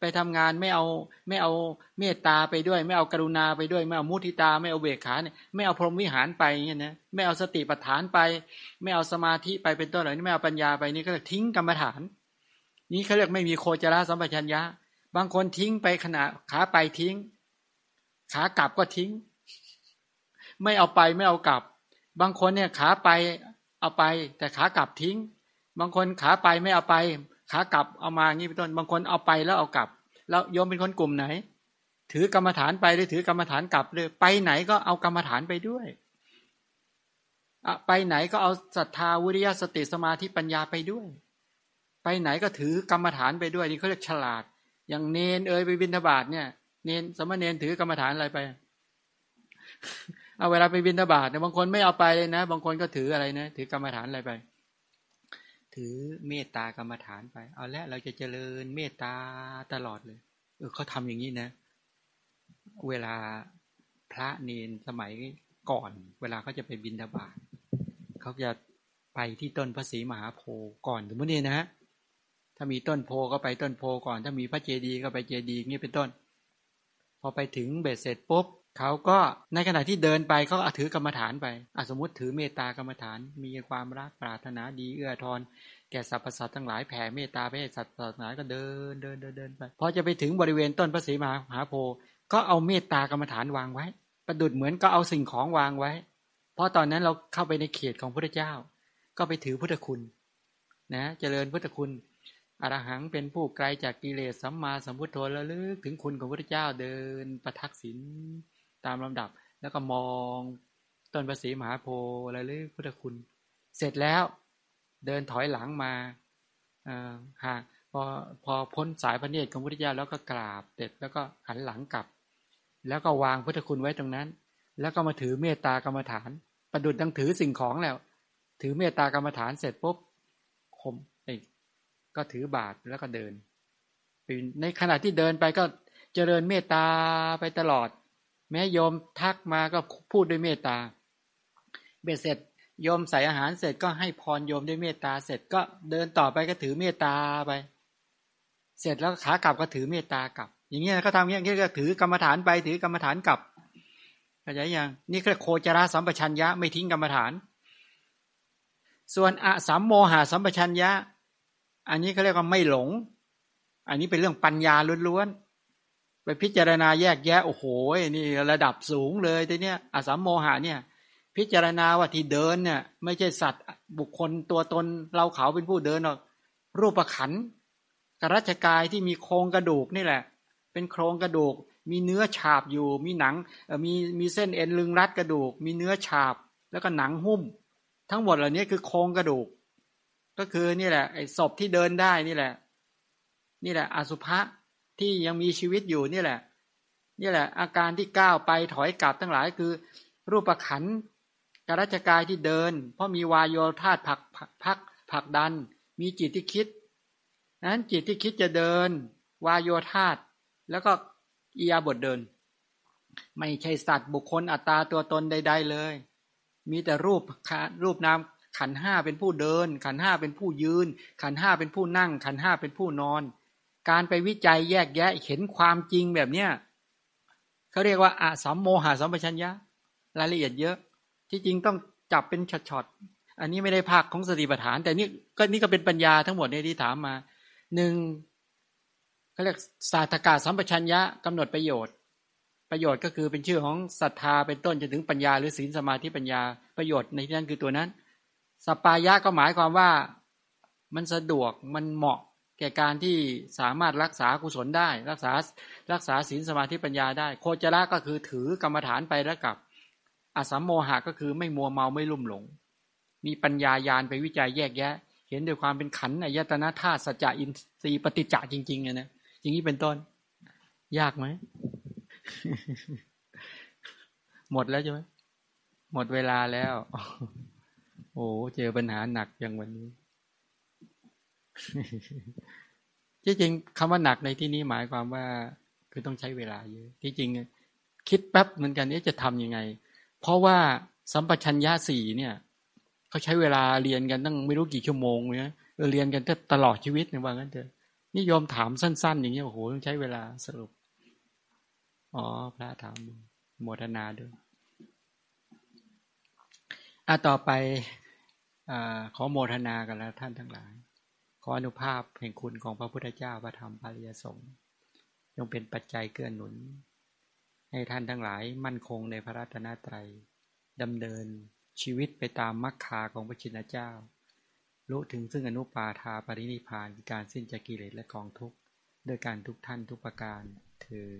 ไปทำงานไม่เอาไม่เอาเมตตาไปด้วย ไม่เอากรุณาไปด้วย ไม่เอามุทิตา ไม่เอาเบกขาเนี่ยไม่เอาพรหมวิหารไปเงี้ยนะไม่เอาสติปัฏฐานไป ไม่เอาสมาธิไปเป็นต้นเหล่านี้ไม่เอาปัญญาไปนี่ก็ทิ้งกรรมฐาน นี่เขาเรียกไม่มีโคจรสัมปชัญญะ บางคนทิ้งไปขณะขาไปทิ้ง ขากลับก็ทิ้ง ไม่เอาไปไม่เอากลับ บางคนเนี่ยขาไปเอาไป แต่ขากลับทิ้ง บางคนขาไปไม่เอาไป ขากลับเอามางี้เป็นต้นบางคนเอาไปแล้วเอากลับ แล้วโยมเป็นคนกลุ่มไหน ถือกรรมฐานไปหรือถือกรรมฐานกลับเลยไปไหนก็เอากรรมฐานไปด้วยไปไหนก็เอาศรัทธาวิริยะสติสมาธิปัญญาไปด้วย ไปไหนก็ถือกรรมฐานไปด้วยนี่เขาเรียกฉลาด อย่างเนนเอยไปบินทบาทเนี่ย เนนสมณเณรถือกรรมฐานอะไรไปเอาเวลาไปบินทบาทเนี่ยบางคนไม่เอาไปเลยนะ บางคนก็ถืออะไรนะ ถือกรรมฐานอะไรไป ถือเมตตากรรมฐานไป เอาละเราจะเจริญเมตตาตลอดเลย เออเขาทำอย่างนี้นะ เวลาพระเนนสมัยก่อน เวลาเขาจะไปบินทบาทเขาจะไปที่ต้นพระศรีมหาโพธิ์ก่อนสมมตินี่นะ ถ้ามีต้นโพก็ไปต้นโพก่อน ถ้ามีพระเจดีย์ก็ไปเจดีย์นี่เป็นต้น พอไปถึงเบ็ดเสร็จปุ๊บ เขาก็ในขณะที่เดินไปเขาอาถือกรรมฐานไปอสมมติถือเมตตากรรมฐาน มีความรักปรารถนาดีเอื้อทอนแก่สรรพสัตว์ทั้งหลายแผ่เมตตาไปให้สัตว์ทั้งหลายก็เดินเดินเดินเดินไปพอจะไปถึงบริเวณต้นพระศรีมหาโพธิ์ก็เอาเมตตากรรมฐานวางไว้ ประดุดเหมือนก็เอาสิ่งของวางไว้ เพราะตอนนั้นเราเข้าไปในเขตของพระเจ้า ก็ไปถือพุทธคุณนะเจริญพุทธคุณอรหังเป็นผู้ไกลจากกิเลสสัมมาสัมพุทโธแล้วลึกถึงคุณของพระเจ้าเดินประทักษิณ ตามลำดับ แล้วก็มองต้นภาษีมหาโพธิ์อะไระลึกพุทธคุณ เสร็จแล้วเดินถอยหลังมาหาพอพอพ้นสายพระเนตรของพระพุทธเจ้าแล้วก็กราบเสร็จแล้วก็หันหลังกลับ แล้วก็วางพุทธคุณไว้ตรงนั้น แล้วก็มาถือเมตตากรรมฐาน ประดุดดังถือสิ่งของแล้ว ถือเมตตากรรมฐานเสร็จปุ๊บคมก็ถือบาทแล้วก็เดินในขณะที่เดินไปก็เจริญเมตตาไปตลอด แม้โยมทักมาก็พูดด้วยเมตตาเบ็ดเสร็จโยมใส่อาหารเสร็จก็ให้พรโยมด้วยเมตตาเสร็จก็เดินต่อไปก็ถือเมตตาไป เสร็จแล้วขากลับก็ถือเมตตากลับ อย่างเงี้ยเขาทำอย่างเงี้ยก็ถือกรรมฐานไปถือกรรมฐานกลับเข้าใจยังนี่คือโคจรสัมปชัญญะไม่ทิ้งกรรมฐาน ส่วนอะสัมโมหะสัมปชัญญะ อันนี้เขาเรียกว่าไม่หลง อันนี้เป็นเรื่องปัญญาล้วนๆ ไปพิจารณาแยกแยะโอ้โหนี่ระดับสูงเลยทีเนี้ยอสัมโมหะเนี่ย พิจารณาว่าที่เดินเนี่ย ไม่ใช่สัตว์บุคคลตัวตนเราเขาเป็นผู้เดินหรอกรูปขันกรัชกายที่มีโครงกระดูกนี่แหละ เป็นโครงกระดูก มีเนื้อฉาบอยู่ มีหนังมีมีเส้นเอ็นลึงรัดกระดูก มีเนื้อฉาบ แล้วก็หนังหุ้ม ทั้งหมดเหล่านี้คือโครงกระดูก ก็คือนี่แหละไอ้ศพที่เดินได้นี่แหละ นี่แหละอสุภะ ที่ยังมีชีวิตอยู่นี่แหละ นี่แหละ อาการที่ก้าวไปถอยกลับทั้งหลายคือ รูปขันกรัชกายที่เดิน เพราะมีวายโยธาผักผักผักดัน มีจิตที่คิดนั้นจิตที่คิดจะเดิน วายโยธาแล้วก็อียาบทเดิน ไม่ใช่สัตว์บุคคลอัตตาตัวตนใด ๆเลย มีแต่รูปรูปนามขันห้าเป็นผู้เดิน ขันห้าเป็นผู้ยืน ขันห้าเป็นผู้นั่ง ขันห้าเป็นผู้นอน การไปวิจัยแยกแยะเห็นความจริงแบบเนี้ยเขาเรียกว่าอาสัมโมหะสัมปชัญญะ รายละเอียดเยอะ ที่จริงต้องจับเป็นช็อตๆอันนี้ไม่ได้ภาคของสติปัฏฐาน แต่นี่ก็นี่ก็เป็นปัญญาทั้งหมดในที่ถามมาหนึ่งเขาเรียกศาสตกาสัมปชัญญะกำหนดประโยชน์ ประโยชน์ก็คือเป็นชื่อของศรัทธาเป็นต้นจนถึงปัญญาหรือศีลสมาธิปัญญาประโยชน์ในที่นั้นคือตัวนั้นสปายะก็หมายความว่ามันสะดวกมันเหมาะ แก่การที่สามารถรักษากุศลได้ รักษารักษาศีลสมาธิปัญญาได้ โคจระก็คือถือกรรมฐานไปแล้วกับอสัมโมหะก็คือไม่มัวเมาไม่ลุ่มหลง มีปัญญายาณไปวิจัยแยกแยะ เห็นด้วยความเป็นขันอายตนะธาตุสัจจะอินทรีย์ปฏิจจะจริงๆเนะอย่างนี้เป็นต้น ยากไหมหมดแล้วใช่ไหมหมดเวลาแล้ว โอ้เจอปัญหาหนักอย่างวันนี้ ที่จริงคำว่าหนักในที่นี้หมายความว่า คือต้องใช้เวลาเยอะที่จริง คิดแป๊บเหมือนกันนี้จะทํำยังไง เพราะว่าสัมปชัญญะสี่เนี่ยเขาใช้เวลาเรียนกันตั้งไม่รู้กี่ชั่วโมงเนี่ยเรียนกันตลอดชีวิตในว่างั้นเถอะนี่ยอมถามสั้น ๆ อย่างเงี้ยโอ้โหต้องใช้เวลาสรุปอ๋อพระถามโมทนาด้วยอะต่อไปอขอโมทนากันแล้วท่านทั้งหลาย ขออนุภาพแห่งคุณของพระพุทธเจ้าพระธรรมพระริยสงฆ์ยงเป็นปัจจัยเกื้อหนุน ให้ท่านทั้งหลายมั่นคงในพระรัตนตรัยดำเนินชีวิตไปตามมรรคาของพระชินเจ้ารู้ถึงซึ่งอนุปาทาปรินิพานการสิ้นจากกิเลสและกองทุกข์ด้วยการทุกท่านทุกประการเธอ